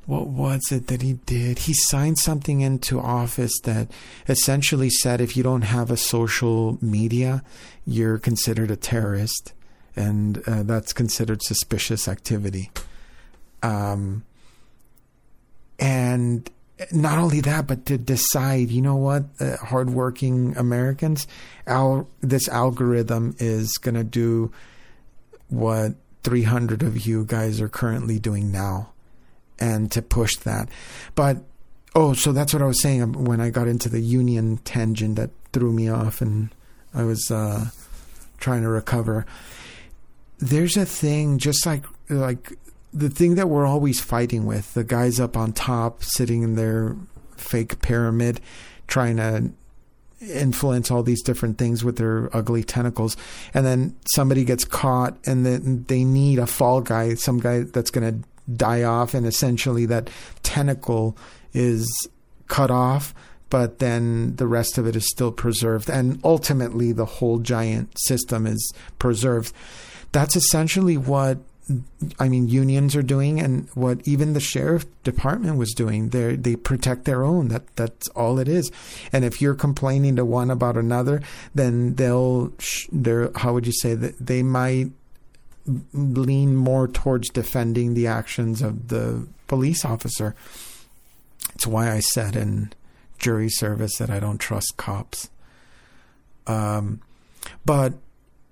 what was it that he did? He signed something into office that essentially said if you don't have a social media, you're considered a terrorist, and uh, that's considered suspicious activity. Um, and not only that, but to decide, you know what, uh, hardworking Americans, al- this algorithm is going to do what 300 of you guys are currently doing now, and to push that. But oh, so that's what I was saying when I got into the union tangent that threw me off, and I was uh, trying to recover. There's a thing, just like like the thing that we're always fighting with the guys up on top sitting in their fake pyramid trying to influence all these different things with their ugly tentacles. And then somebody gets caught and then they need a fall guy some guy that's going to die off. And essentially that tentacle is cut off but then the rest of it is still preserved. And ultimately the whole giant system is preserved. That's essentially what I mean, unions are doing, and what even the sheriff department was doing. They they protect their own. That that's all it is. And if you're complaining to one about another, then they'll they're how would you say that they might lean more towards defending the actions of the police officer. It's why I said in jury service that I don't trust cops. Um, but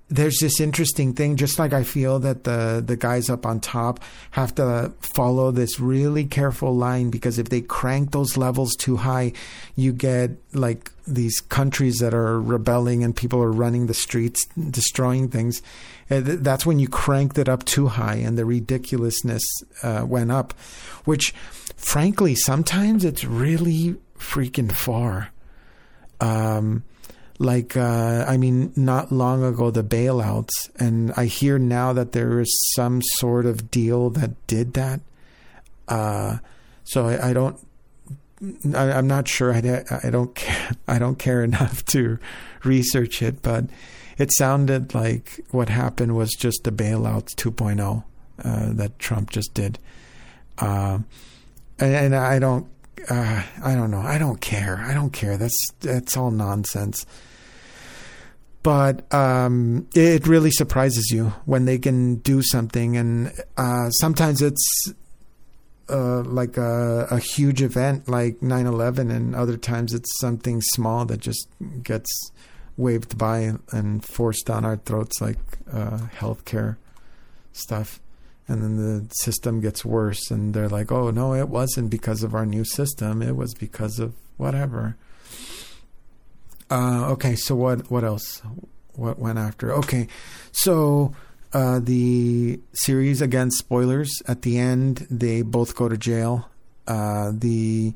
there's this interesting thing, just like I feel that the, the guys up on top have to follow this really careful line because if they crank those levels too high, you get like these countries that are rebelling and people are running the streets, destroying things. That's when you cranked it up too high and the ridiculousness uh, went up, which frankly, sometimes it's really freaking far. Um, like uh, I mean, not long ago the bailouts, and I hear now that there is some sort of deal that did that. Uh, so I, I don't. I, am not sure. I, I don't care. I don't care enough to research it, but it sounded like what happened was just the bailouts 2.0 uh, that Trump just did. Uh, and, and, I don't. Uh, I don't know. I don't care. I don't care. That's that's all nonsense but um, it really surprises you when they can do something, and uh, sometimes it's uh, like a, a, huge event like 9/11, and other times it's something small that just gets waved by and forced down our throats, like uh, healthcare stuff. And then the system gets worse, and they're like, "Oh no, it wasn't because of our new system. It was because of whatever." Uh, okay, so what what else? What went after? Okay, so uh, the series again spoilers at the end they both go to jail. Uh, the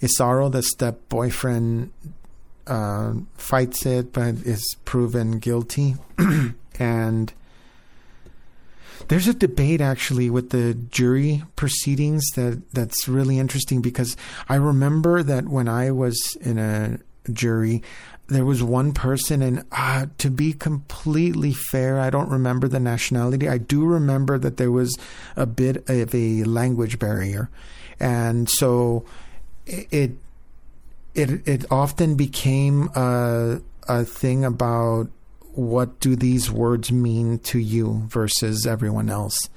Isauro, the step boyfriend, uh, fights it but is proven guilty, and there's a debate actually with the jury proceedings that that's really interesting because I remember that when I was in a jury, there was one person, and uh, to be completely fair, I don't remember the nationality. I do remember that there was a bit of a language barrier, and so it it it often became a a thing about what do these words mean to you versus everyone else.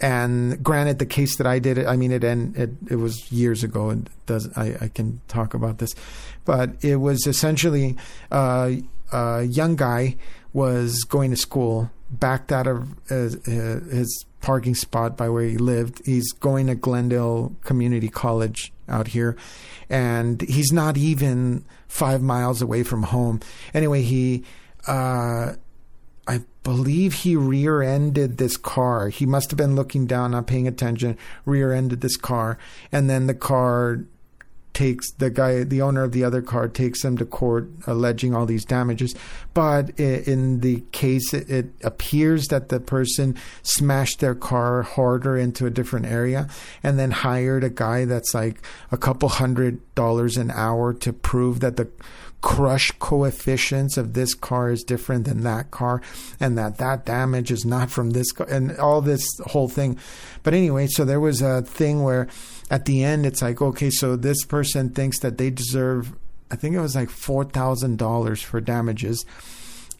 And granted, the case that I did, it, I mean, it and it, it was years ago. And does I, I can talk about this, but it was essentially uh, a young guy was going to school, backed out of his, his parking spot by where he lived. He's going to Glendale Community College out here, and he's not even five miles away from home. Anyway, he. Uh, believe he rear ended this car. He must have been looking down, not paying attention, rear ended this car. And then the car takes the guy, the owner of the other car, takes him to court alleging all these damages. But in the case, it, appears that the person smashed their car harder into a different area and then hired a guy that's like a couple hundred dollars an hour to prove that the crush coefficients of this car is different than that car and that that damage is not from this car and all this whole thing. But anyway so there was a thing where at the end it's like okay so this person thinks that they deserve i think it was like $4000 for damages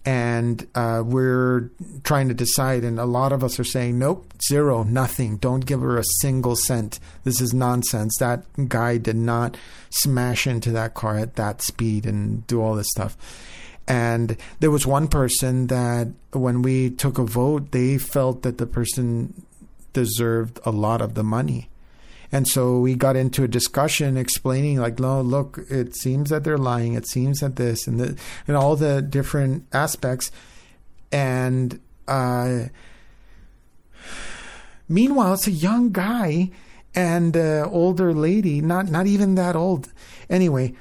and uh, we're trying to decide. And a lot of us are saying, nope, zero, nothing. Don't give her a single cent. This is nonsense. That guy did not smash into that car at that speed and do all this stuff. And there was one person that, when we took a vote, they felt that the person deserved a lot of the money. And so we got into a discussion explaining, like, no, look, it seems that they're lying. It seems that this and and all the different aspects. And uh, meanwhile, it's a young guy and uh, older lady, not not even that old. Anyway,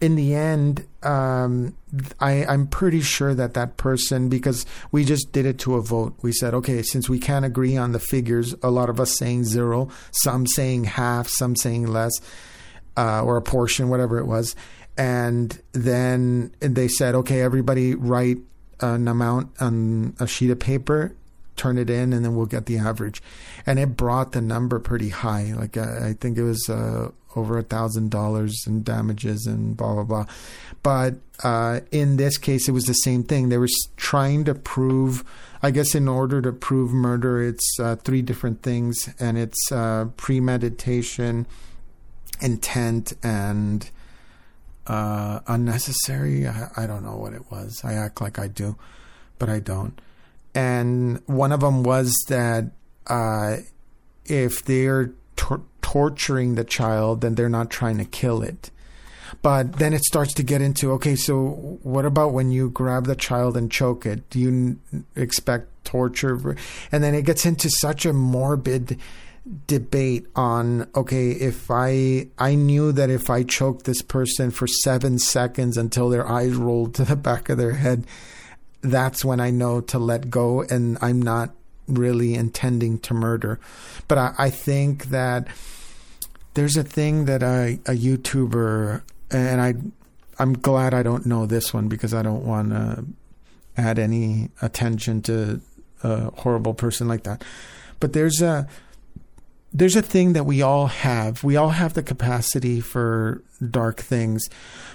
in the end, um, I, I'm pretty sure that that person, because we just did it to a vote, we said, okay, since we can't agree on the figures, a lot of us saying zero, some saying half, some saying less, uh, or a portion, whatever it was. And then they said, okay, everybody write an amount on a sheet of paper, turn it in, and then we'll get the average. And it brought the number pretty high. Like, uh, I think it was uh, over a thousand dollars in damages and blah blah blah. But uh, in this case, it was the same thing. They were trying to prove. I guess in order to prove murder, it's uh, three different things, and it's uh, premeditation, intent, and uh, unnecessary. I, I don't know what it was. I act like I do, but I don't. And one of them was that uh, if they're tor- torturing the child, then they're not trying to kill it. But then it starts to get into okay, so what about when you grab the child and choke it? Do you expect torture? And then it gets into such a morbid debate on okay if i i knew that if i choked this person for 7 seconds until their eyes rolled to the back of their head that's when i know to let go and i'm not really intending to murder but i, I think that there's a thing that a, a YouTuber, and I, I'm glad I don't know this one because I don't want to add any attention to a horrible person like that. But there's a there's a thing that we all have. We all have the capacity for dark things,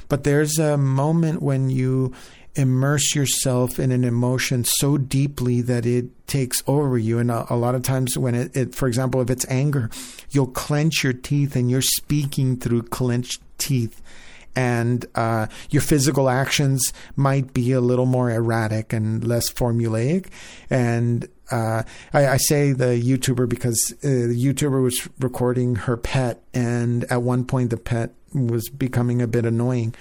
but there's a moment when you immerse yourself in an emotion so deeply that it takes over you. And a, a lot of times, when it, it, for example, if it's anger, you'll clench your teeth and you're speaking through clenched teeth. And uh, your physical actions might be a little more erratic and less formulaic. And uh, I, I, say the YouTuber because uh, the YouTuber was recording her pet, and at one point the pet was becoming a bit annoying,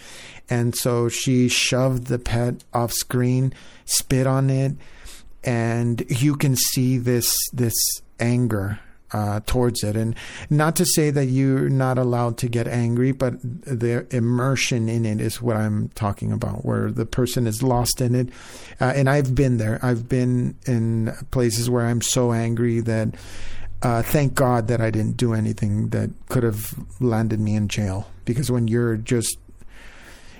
and so she shoved the pet off screen, spit on it, and you can see this this anger uh, towards it. And not to say that you're not allowed to get angry, but the immersion in it is what I'm talking about, where the person is lost in it. Uh, and I've been there. I've been in places where I'm so angry that. Uh, thank God that I didn't do anything that could have landed me in jail. Because when you're just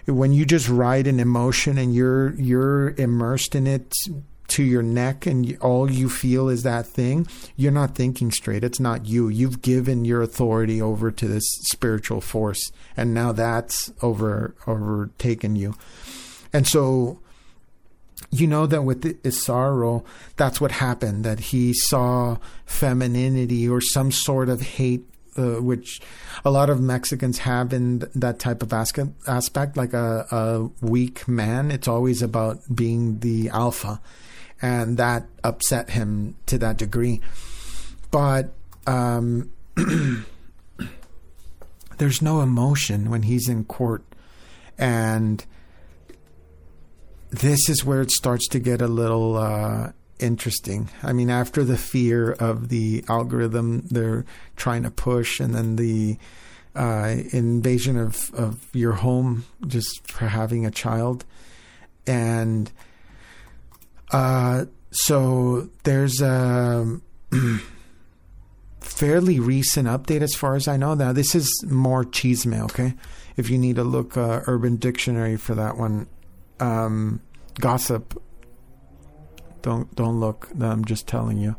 when you just ride an emotion and you're you're immersed in it to your neck and all you feel is that thing, you're not thinking straight. It's not you. You've given your authority over to this spiritual force, and now that's over overtaken you. And so, you know that with Isauro, that's what happened. That he saw femininity or some sort of hate uh, which a lot of Mexicans have in that type of aspect, like a, a, weak man. It's always about being the alpha and that upset him to that degree. But um, there's no emotion when he's in court, and this is where it starts to get a little uh, interesting. I mean, after the fear of the algorithm they're trying to push, and then the uh, invasion of, of your home just for having a child, and uh, so there's a fairly recent update as far as I know. Now this is more chisme, okay? If you need to look uh, Urban Dictionary for that one, um, gossip. Don't don't look. I'm just telling you.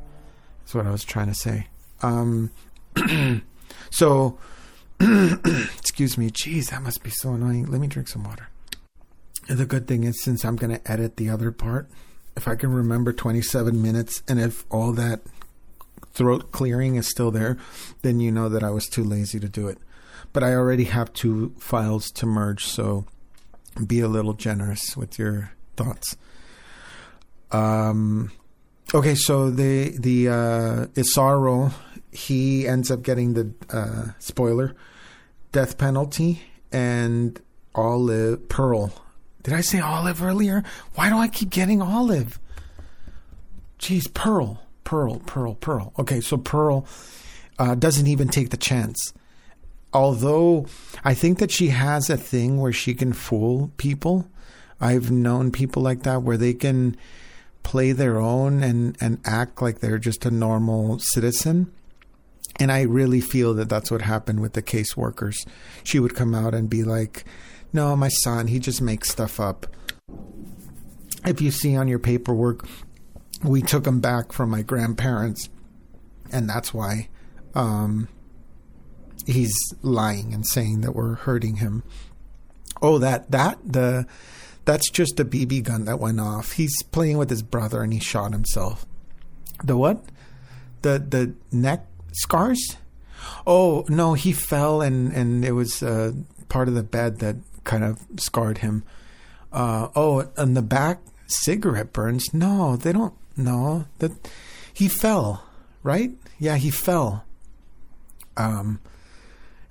That's what I was trying to say. Um, so, excuse me. Jeez, that must be so annoying. Let me drink some water. The good thing is, since I'm going to edit the other part, if I can remember 27 minutes and if all that throat clearing is still there, then you know that I was too lazy to do it. But I already have two files to merge, so be a little generous with your thoughts. Um, okay, so the the uh, Isauro he ends up getting the uh, spoiler death penalty, and Olive Pearl did I say Olive earlier? Why do I keep getting Olive? Jeez, Pearl, Pearl, Pearl, Pearl. Okay, so Pearl uh, doesn't even take the chance. Although I think that she has a thing where she can fool people. I've known people like that where they can play their own and, and act like they're just a normal citizen. And I really feel that that's what happened with the caseworkers. She would come out and be like, no, my son, he just makes stuff up. If you see on your paperwork, we took him back from my grandparents, and that's why um, he's lying and saying that we're hurting him. Oh, that that the that's just a BB gun that went off. He's playing with his brother and he shot himself. The what? The the neck scars? Oh no, he fell and and it was uh, part of the bed that kind of scarred him. Uh, oh, and the back cigarette burns. No, they don't. No, that he fell. Right? Yeah, he fell. Um.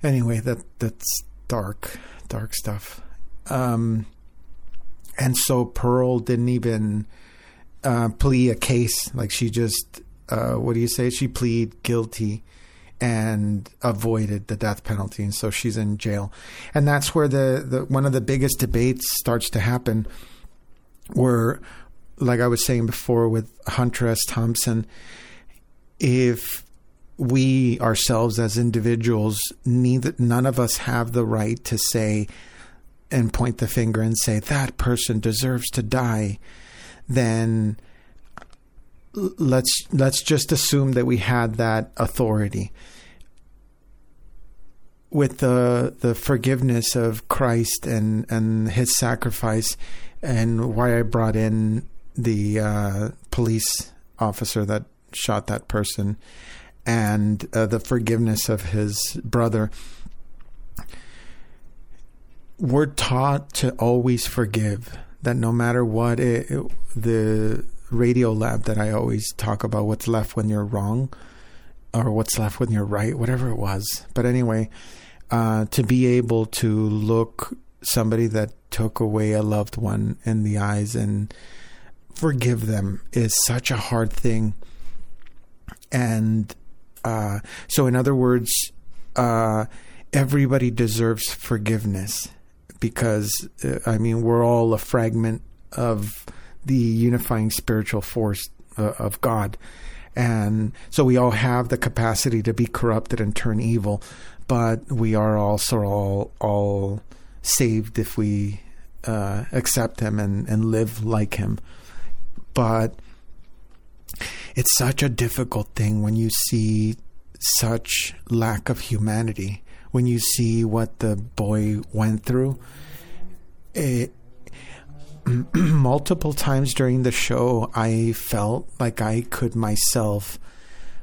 Anyway, that that's dark, dark stuff. Um. And so Pearl didn't even uh, plea a case. Like she just, uh, what do you say? She plead guilty and avoided the death penalty, and so she's in jail. And that's where the, the one of the biggest debates starts to happen, where, like I was saying before with Hunter S. Thompson, if we ourselves as individuals, neither none of us have the right to say and point the finger and say that person deserves to die, then let's let's just assume that we had that authority with the the forgiveness of Christ and and His sacrifice, and why I brought in the uh, police officer that shot that person, and uh, the forgiveness of his brother. We're taught to always forgive. That no matter what it, it, the Radiolab that I always talk about, what's left when you're wrong, or what's left when you're right, whatever it was. But anyway, uh, to be able to look somebody that took away a loved one in the eyes and forgive them is such a hard thing. And Uh, so, in other words, uh, everybody deserves forgiveness because, uh, I mean, we're all a fragment of the unifying spiritual force uh, of God. And so we all have the capacity to be corrupted and turn evil, but we are also all all saved if we uh, accept Him and, and live like Him. But it's such a difficult thing when you see such lack of humanity, when you see what the boy went through. It, multiple times during the show, I felt like I could myself,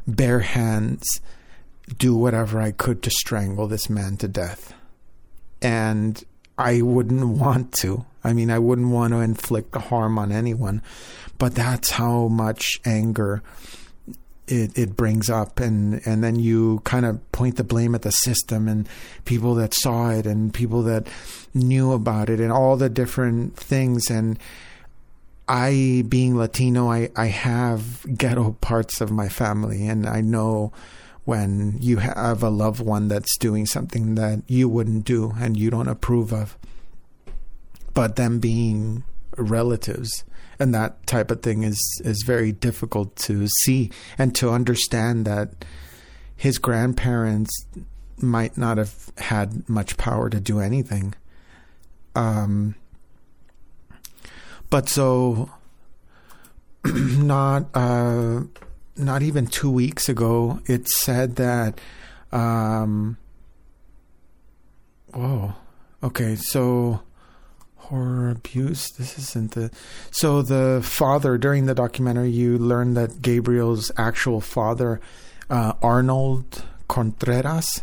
bare hands, do whatever I could to strangle this man to death. And I wouldn't want to. I mean, I wouldn't want to inflict harm on anyone, but that's how much anger it, it brings up and, and then you kind of point the blame at the system and people that saw it and people that knew about it and all the different things. And I being Latino I, I have ghetto parts of my family. And I know when you have a loved one that's doing something that you wouldn't do and you don't approve of. But them being relatives and that type of thing is is very difficult to see and to understand that his grandparents might not have had much power to do anything. Um, but so not uh, not even two weeks ago, it said that. Um, whoa. Okay, so horror abuse. This isn't the. So the father during the documentary, you learn that Gabriel's actual father, uh, Arnold Contreras,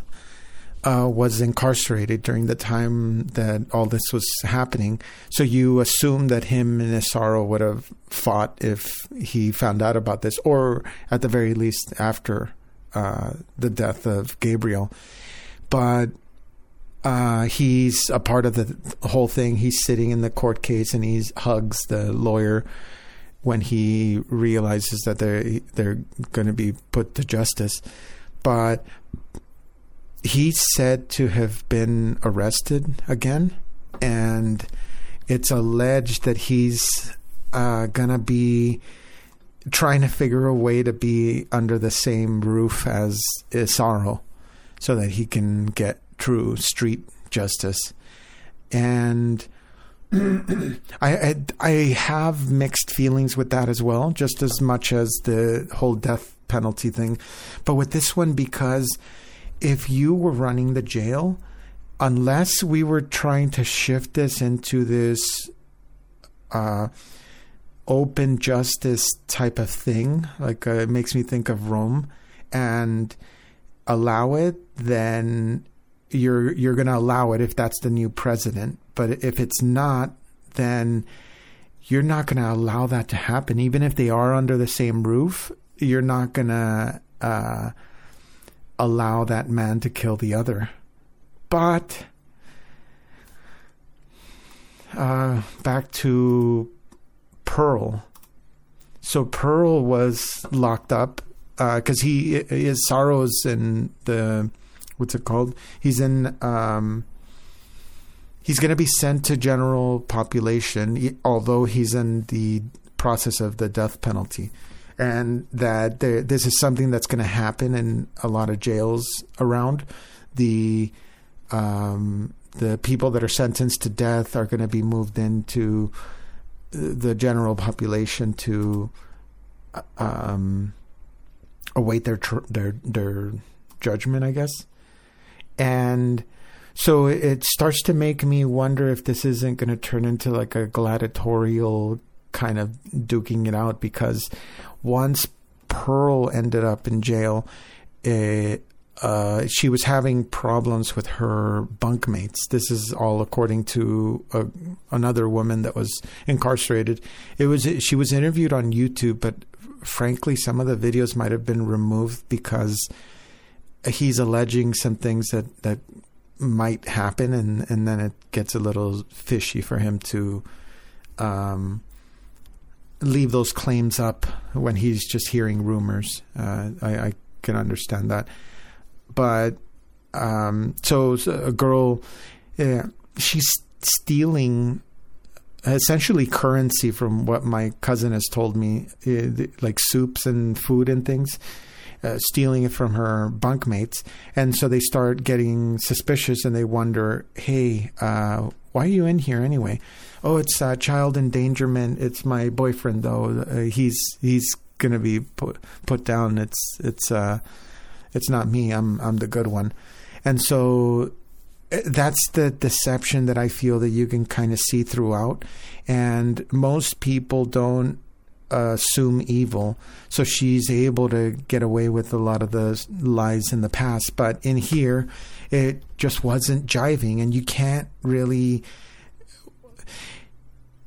uh, was incarcerated during the time that all this was happening. So you assume that him and Isauro would have fought if he found out about this, or at the very least after uh, the death of Gabriel. But uh, he's a part of the whole thing. He's sitting in the court case and he hugs the lawyer when he realizes that they're they're going to be put to justice. But he's said to have been arrested again, and it's alleged that he's uh, going to be trying to figure a way to be under the same roof as Isauro so that he can get true street justice. And I, I, I have mixed feelings with that as well, just as much as the whole death penalty thing. But with this one, because if you were running the jail, unless we were trying to shift this into this uh, open justice type of thing, like uh, it makes me think of Rome, and allow it, then you're you're going to allow it if that's the new president. But if it's not, then you're not going to allow that to happen. Even if they are under the same roof, you're not going to uh, allow that man to kill the other. But uh, back to Pearl. So Pearl was locked up because uh, he Isauro's in the what's it called? He's in. Um, he's going to be sent to general population, although he's in the process of the death penalty, and that there, this is something that's going to happen in a lot of jails around. The um, the people that are sentenced to death are going to be moved into the general population to um, await their tr- their their judgment, I guess. And so it starts to make me wonder if this isn't going to turn into like a gladiatorial kind of duking it out because once Pearl ended up in jail, it, uh, she was having problems with her bunkmates. This is all according to a, another woman that was incarcerated. It was she was interviewed on YouTube, but frankly, some of the videos might have been removed because he's alleging some things that that might happen, and and then it gets a little fishy for him to um, leave those claims up when he's just hearing rumors. Uh, I, I can understand that. But um, so, a girl, yeah, she's stealing essentially currency from what my cousin has told me, uh, like soups and food and things. Uh, stealing it from her bunkmates, and so they start getting suspicious, and they wonder, "Hey, uh, why are you in here anyway?" Oh, it's uh, child endangerment. It's my boyfriend, though. Uh, he's he's gonna be put put down. It's it's uh, it's not me. I'm I'm the good one, and so uh, that's the deception that I feel that you can kind of see throughout. And most people don't assume evil. So she's able to get away with a lot of the lies in the past. But in here, it just wasn't jiving. And you can't really.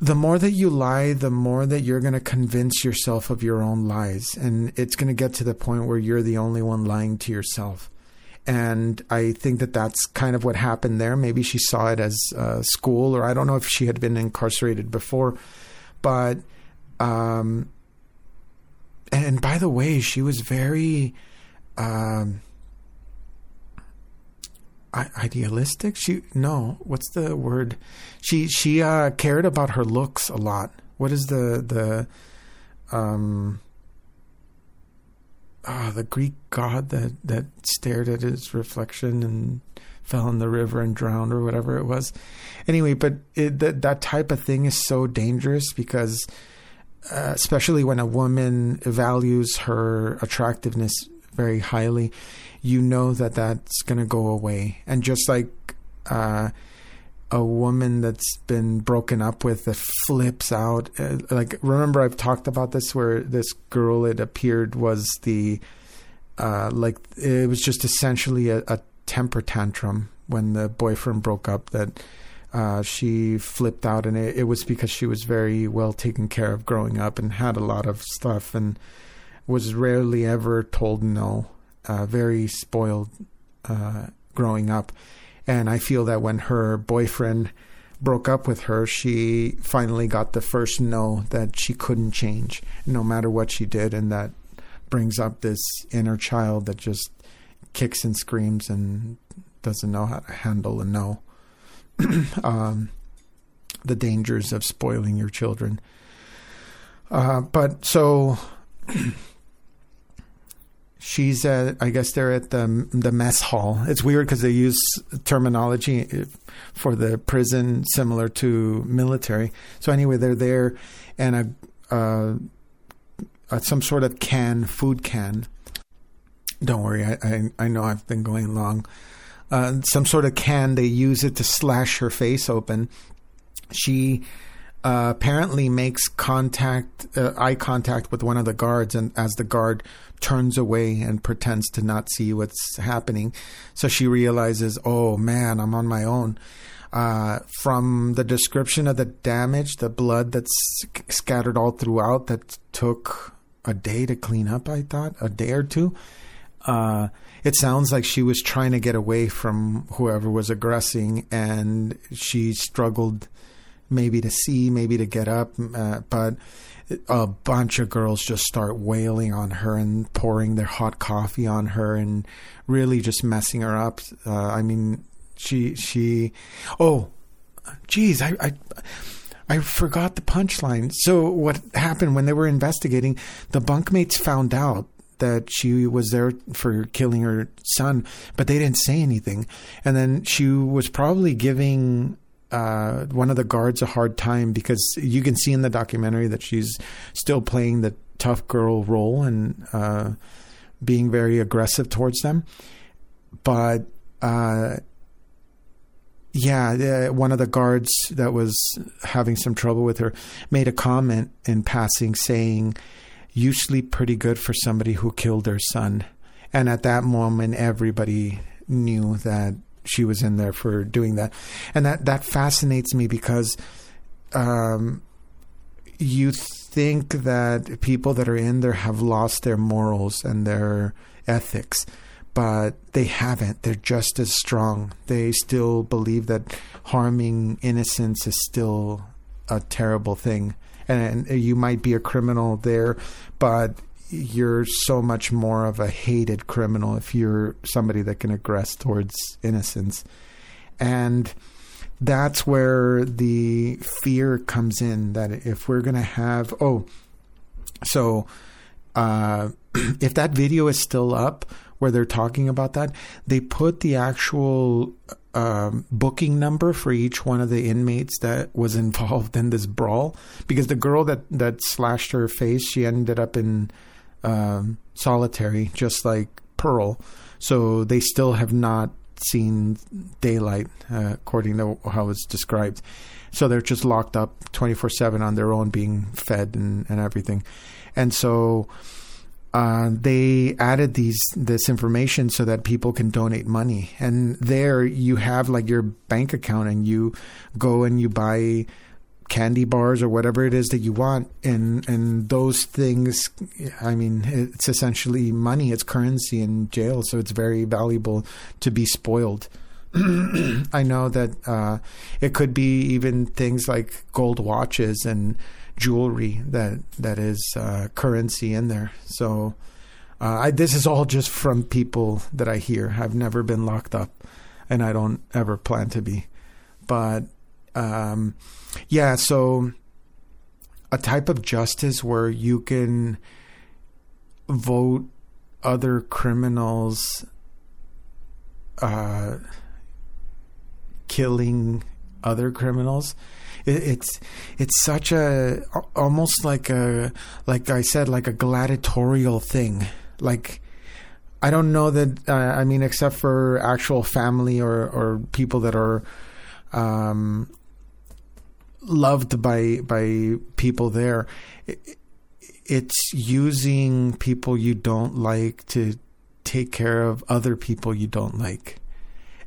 The more that you lie, the more that you're going to convince yourself of your own lies. And it's going to get to the point where you're the only one lying to yourself and I think that that's kind of what happened there. Maybe she saw it as uh, school, or I don't know if she had been incarcerated before, but um, and by the way, she was very um, idealistic. She no, what's the word? She she uh, cared about her looks a lot. What is the the um oh, the Greek god that that stared at his reflection and fell in the river and drowned or whatever it was. Anyway, but it, that that type of thing is so dangerous because, uh, especially when a woman values her attractiveness very highly, you know that that's going to go away. And just like uh, a woman that's been broken up with that flips out. Uh, like, remember, I've talked about this where this girl, it appeared, was the, uh, like, it was just essentially a, a, temper tantrum when the boyfriend broke up that uh, she flipped out. And it, it, was because she was very well taken care of growing up and had a lot of stuff and was rarely ever told no, uh, very spoiled uh, growing up and I feel that when her boyfriend broke up with her, she finally got the first no that she couldn't change no matter what she did. And that brings up this inner child that just kicks and screams and doesn't know how to handle a no. um, the dangers of spoiling your children. Uh, but so she's at I guess they're at the the mess hall. It's weird because they use terminology for the prison similar to military. So anyway, they're there, and a, a some sort of can, food can. Don't worry, I I, I know I've been going long. Uh, some sort of can. They use it to slash her face open. She uh, apparently makes contact, uh, eye contact with one of the guards, and as the guard turns away and pretends to not see what's happening, so she realizes, "Oh man, I'm on my own." Uh, from the description of the damage, the blood that's scattered all throughout, that took a day to clean up. I thought a day or two. Uh, it sounds like she was trying to get away from whoever was aggressing, and she struggled maybe to see, maybe to get up, uh, but a bunch of girls just start wailing on her and pouring their hot coffee on her and really just messing her up. Uh, I mean, she she oh, geez, I. I I forgot the punchline. So what happened when they were investigating? The bunkmates found out that she was there for killing her son, but they didn't say anything. And then she was probably giving uh, one of the guards a hard time because you can see in the documentary that she's still playing the tough girl role and uh, being very aggressive towards them. But uh, yeah, one of the guards that was having some trouble with her made a comment in passing saying, You sleep pretty good for somebody who killed their son. And at that moment, everybody knew that she was in there for doing that, and that that fascinates me because um, you think that people that are in there have lost their morals and their ethics, but they haven't. They're just as strong. They still believe that harming innocence is still a terrible thing, and, you might be a criminal there, but you're so much more of a hated criminal if you're somebody that can aggress towards innocence. And that's where the fear comes in that if we're going to have, oh, so uh, if that video is still up where they're talking about that, they put the actual um, booking number for each one of the inmates that was involved in this brawl. Because the girl that that slashed her face she ended up in um, solitary just like Pearl. So they still have not seen daylight uh, according to how it's described. So they're just locked up 24/7 on their own being fed and, and everything. And so uh, they added these this information so that people can donate money. And there you have like your bank account, and you go and you buy candy bars or whatever it is that you want, and and those things. I mean, it's essentially money. It's currency in jail, so it's very valuable to be spoiled. I know that uh, it could be even things like gold watches and jewelry that that is uh, currency in there. So uh, I, this is all just from people that I hear. I've never been locked up, and I don't ever plan to be. But um, yeah, so a type of justice where you can vote other criminals uh, killing other criminals it's it's such a almost like a like I said like a gladiatorial thing. Like I don't know that uh, I mean except for actual family or or people that are um, loved by by people there. It, it's using people you don't like to take care of other people you don't like.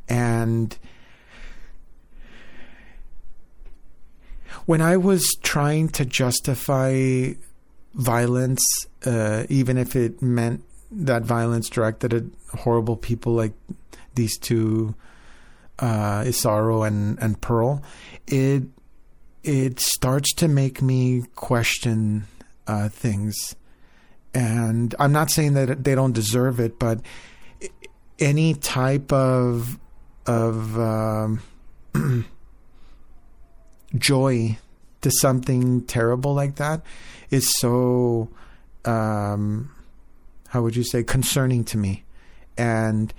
And when I was trying to justify violence, uh, even if it meant that violence directed at horrible people like these two, uh, Isauro and, and Pearl, it it starts to make me question uh, things. And I'm not saying that they don't deserve it, but any type of of um, joy to something terrible like that is so um, how would you say concerning to me. And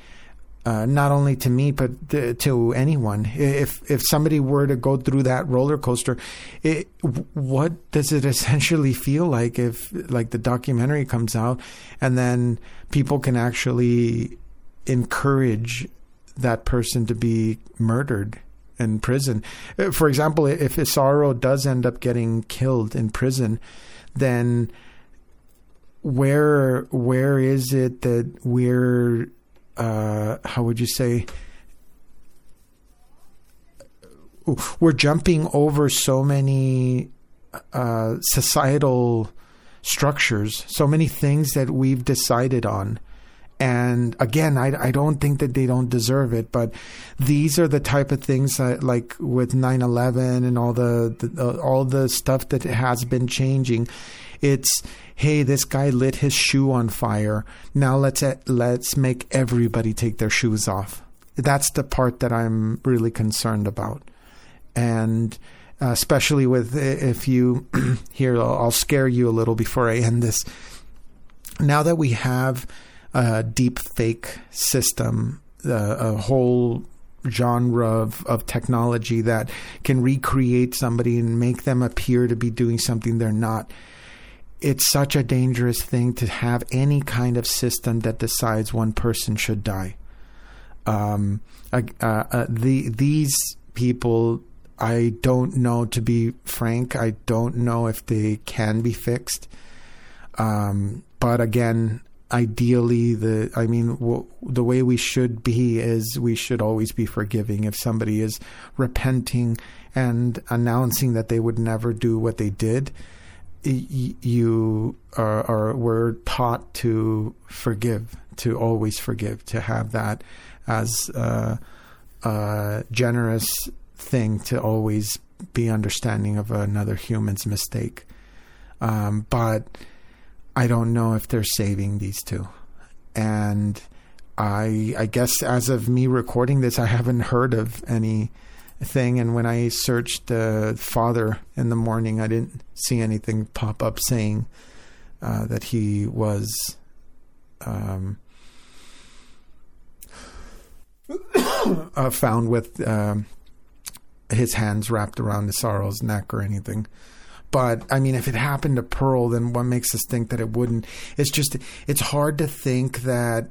uh, not only to me but to anyone. If if somebody were to go through that roller coaster it, what does it essentially feel like if like the documentary comes out and then people can actually encourage that person to be murdered in prison. Uh, for example, if Isauro does end up getting killed in prison, then where where is it that we're uh, how would you say we're jumping over so many uh, societal structures, so many things that we've decided on and again, I, I don't think that they don't deserve it, but these are the type of things that, like with 9/11 and all the, the all the stuff that has been changing. It's hey, this guy lit his shoe on fire. Now let's let's make everybody take their shoes off. That's the part that I'm really concerned about, and uh, especially with if you here, I'll, I'll scare you a little before I end this. Now that we have a deep fake system, a whole genre of, of technology that can recreate somebody and make them appear to be doing something they're not. It's such a dangerous thing to have any kind of system that decides one person should die. Um, uh, uh, the these people, I don't know. To be frank, I don't know if they can be fixed. Um, but again, ideally the i mean w- the way we should be is we should always be forgiving. If somebody is repenting and announcing that they would never do what they did y- you are, are were taught to forgive to always forgive to have that as a, a generous thing to always be understanding of another human's mistake. Um, but I don't know if they're saving these two. And I I guess as of me recording this, I haven't heard of any thing. And when I searched the father in the morning, I didn't see anything pop up saying uh, that he was. Um, uh, found with um, his hands wrapped around the sorrow's neck or anything. But I mean, if it happened to Pearl, then what makes us think that it wouldn't? It's just, it's hard to think that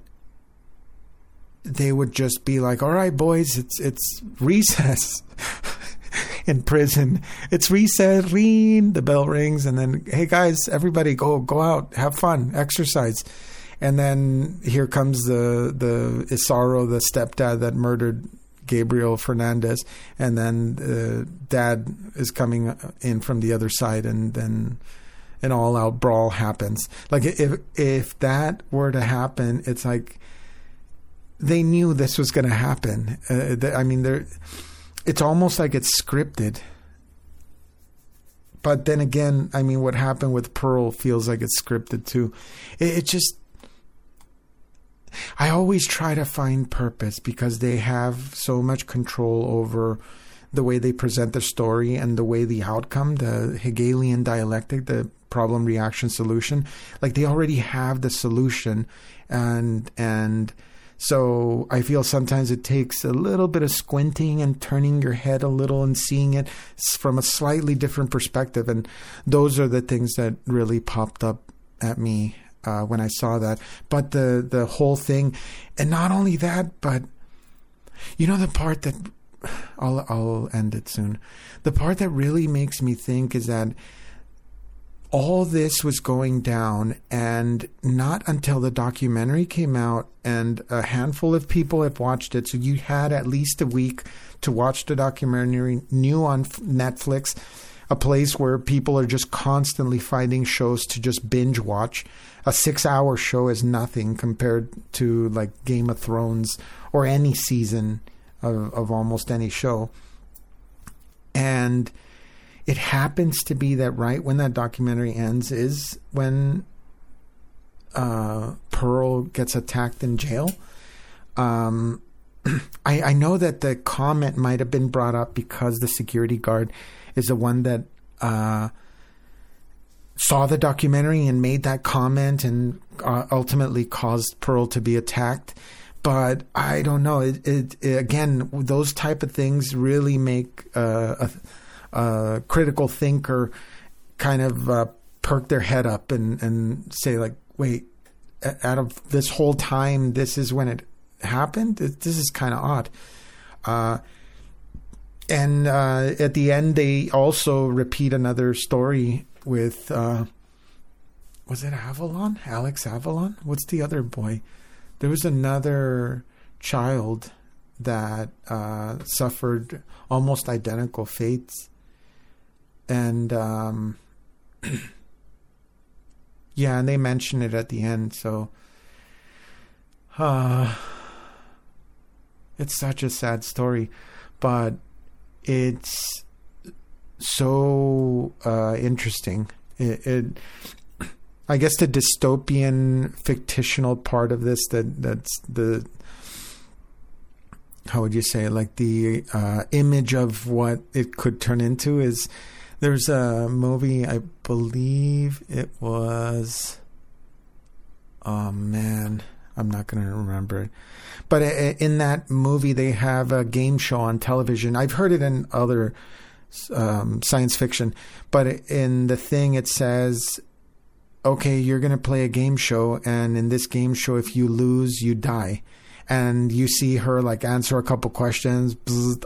they would just be like, "All right, boys, it's it's recess." in prison. It's recess, ring, the bell rings, and then, hey guys, everybody go go out, have fun, exercise. And then here comes the the Isauro, the stepdad that murdered Gabriel Fernandez, and then uh, dad is coming in from the other side, and then an all out brawl happens. Like if if that were to happen, it's like they knew this was going to happen. Uh, I mean, they it's almost like it's scripted. But then again, I mean, what happened with Pearl feels like it's scripted too. It, it just I always try to find purpose because they have so much control over the way they present the story and the way the outcome, the Hegelian dialectic, the problem reaction solution, like they already have the solution and and so I feel sometimes it takes a little bit of squinting and turning your head a little and seeing it from a slightly different perspective and those are the things that really popped up at me uh, when I saw that. But the the whole thing, and not only that, but you know the part that I'll I'll end it soon. The part that really makes me think is that all this was going down, and not until the documentary came out, and a handful of people have watched it. So you had at least a week to watch the documentary, new on Netflix, a place where people are just constantly finding shows to just binge watch a six hour show is nothing compared to like Game of Thrones or any season of, of almost any show. And it happens to be that right when that documentary ends is when uh, Pearl gets attacked in jail. Um, I, I, know that the comment might have been brought up because the security guard is the one that uh, saw the documentary and made that comment and uh, ultimately caused Pearl to be attacked. But I don't know. It, it, it again, those type of things really make uh, a, a, critical thinker kind of uh, perk their head up and, and say like, wait, out of this whole time, this is when it happened. This is kind of odd. And uh, at the end, they also repeat another story with uh, was it Avalos? Alex Avalos? What's the other boy? There was another child that uh, suffered almost identical fates, and um, yeah, and they mention it at the end. So, uh, it's such a sad story, but it's so uh, interesting. It, it, I guess, the dystopian fictional part of this that that's the how would you say like the uh, image of what it could turn into is there's a movie I believe it was oh man I'm not going to remember it but uh, in that movie they have a game show on television I've heard it in other um, science fiction. But in the thing, it says, okay, you're going to play a game show, and in this game show, if you lose, you die. And you see her like answer a couple questions.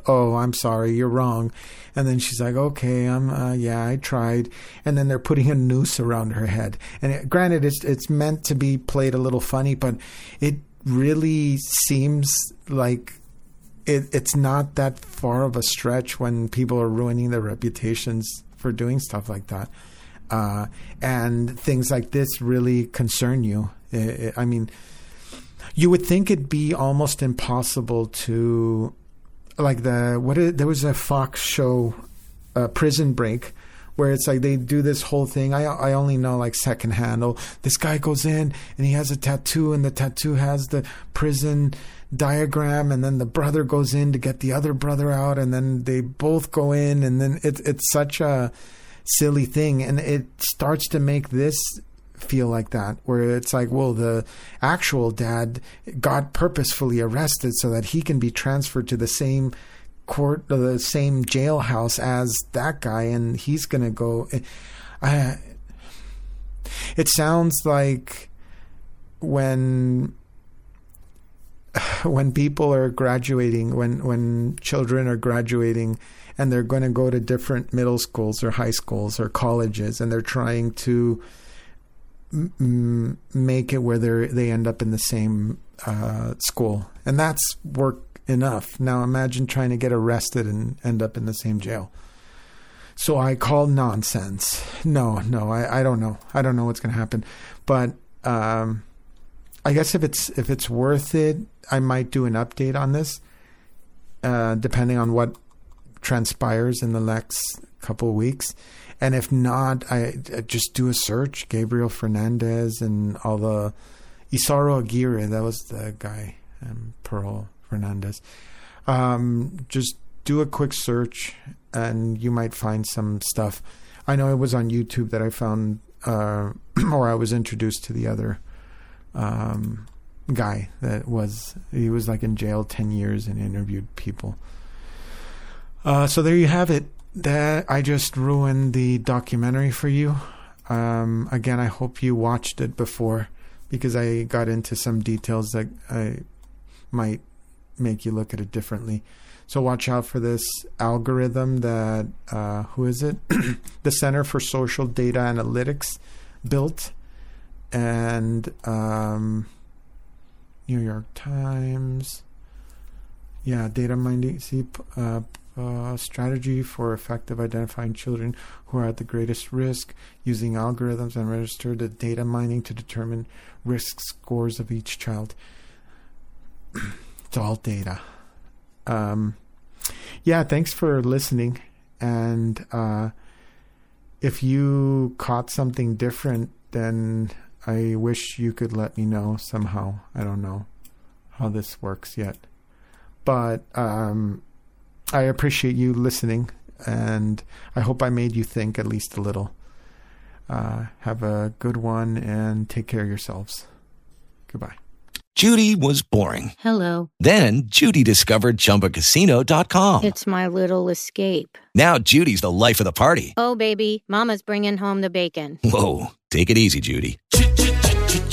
oh, I'm sorry, you're wrong. And then she's like, okay, I'm, uh, yeah, I tried. And then they're putting a noose around her head. And it, granted, it's it's meant to be played a little funny, but it really seems like it, it's not that far of a stretch when people are ruining their reputations for doing stuff like that. Uh, and things like this really concern you. It, it, I mean, you would think it'd be almost impossible to, like the what? There was a Fox show, uh, Prison Break, where it's like they do this whole thing. I I only know like secondhand. Oh, this guy goes in and he has a tattoo, and the tattoo has the prison diagram, and then the brother goes in to get the other brother out, and then they both go in, and then it's it's such a silly thing, and it starts to make this feel like that, where it's like, well, the actual dad got purposefully arrested so that he can be transferred to the same court, uh, the same jailhouse as that guy, and he's gonna go. Eh, I, it sounds like when when people are graduating, when when children are graduating, and they're going to go to different middle schools or high schools or colleges, and they're trying to m- make it where they they end up in the same uh, school, and that's work enough. Now imagine trying to get arrested and end up in the same jail. So I call nonsense. No, no, I, I don't know. I don't know what's going to happen, but um, I guess if it's if it's worth it, I might do an update on this, uh, depending on what transpires in the next couple of weeks. And if not, I, I just do a search. Gabriel Fernandez and all the Isauro Aguirre. That was the guy. Um, Pearl Fernandez. Um, just do a quick search, and you might find some stuff. I know it was on YouTube that I found, uh, or I was introduced to the other um, guy that was he was like in jail ten years and interviewed people. Uh, so there you have it. That I just ruined the documentary for you. Um, again, I hope you watched it before because I got into some details that I might make you look at it differently. So watch out for this algorithm that uh, who is it? the Center for Social Data Analytics built, and um, New York Times. Yeah, data mining. See, uh, strategy for effective identifying children who are at the greatest risk using algorithms and register the data mining to determine risk scores of each child. it's all data. Um, yeah, thanks for listening. And uh, if you caught something different, then I wish you could let me know somehow. I don't know how this works yet. But um, I appreciate you listening, and I hope I made you think at least a little. Uh, have a good one and take care of yourselves. Goodbye. Judy was boring. Hello. Then Judy discovered ChumbaCasino.com. It's my little escape. Now Judy's the life of the party. Oh, baby, Mama's bringing home the bacon. Whoa, take it easy, Judy.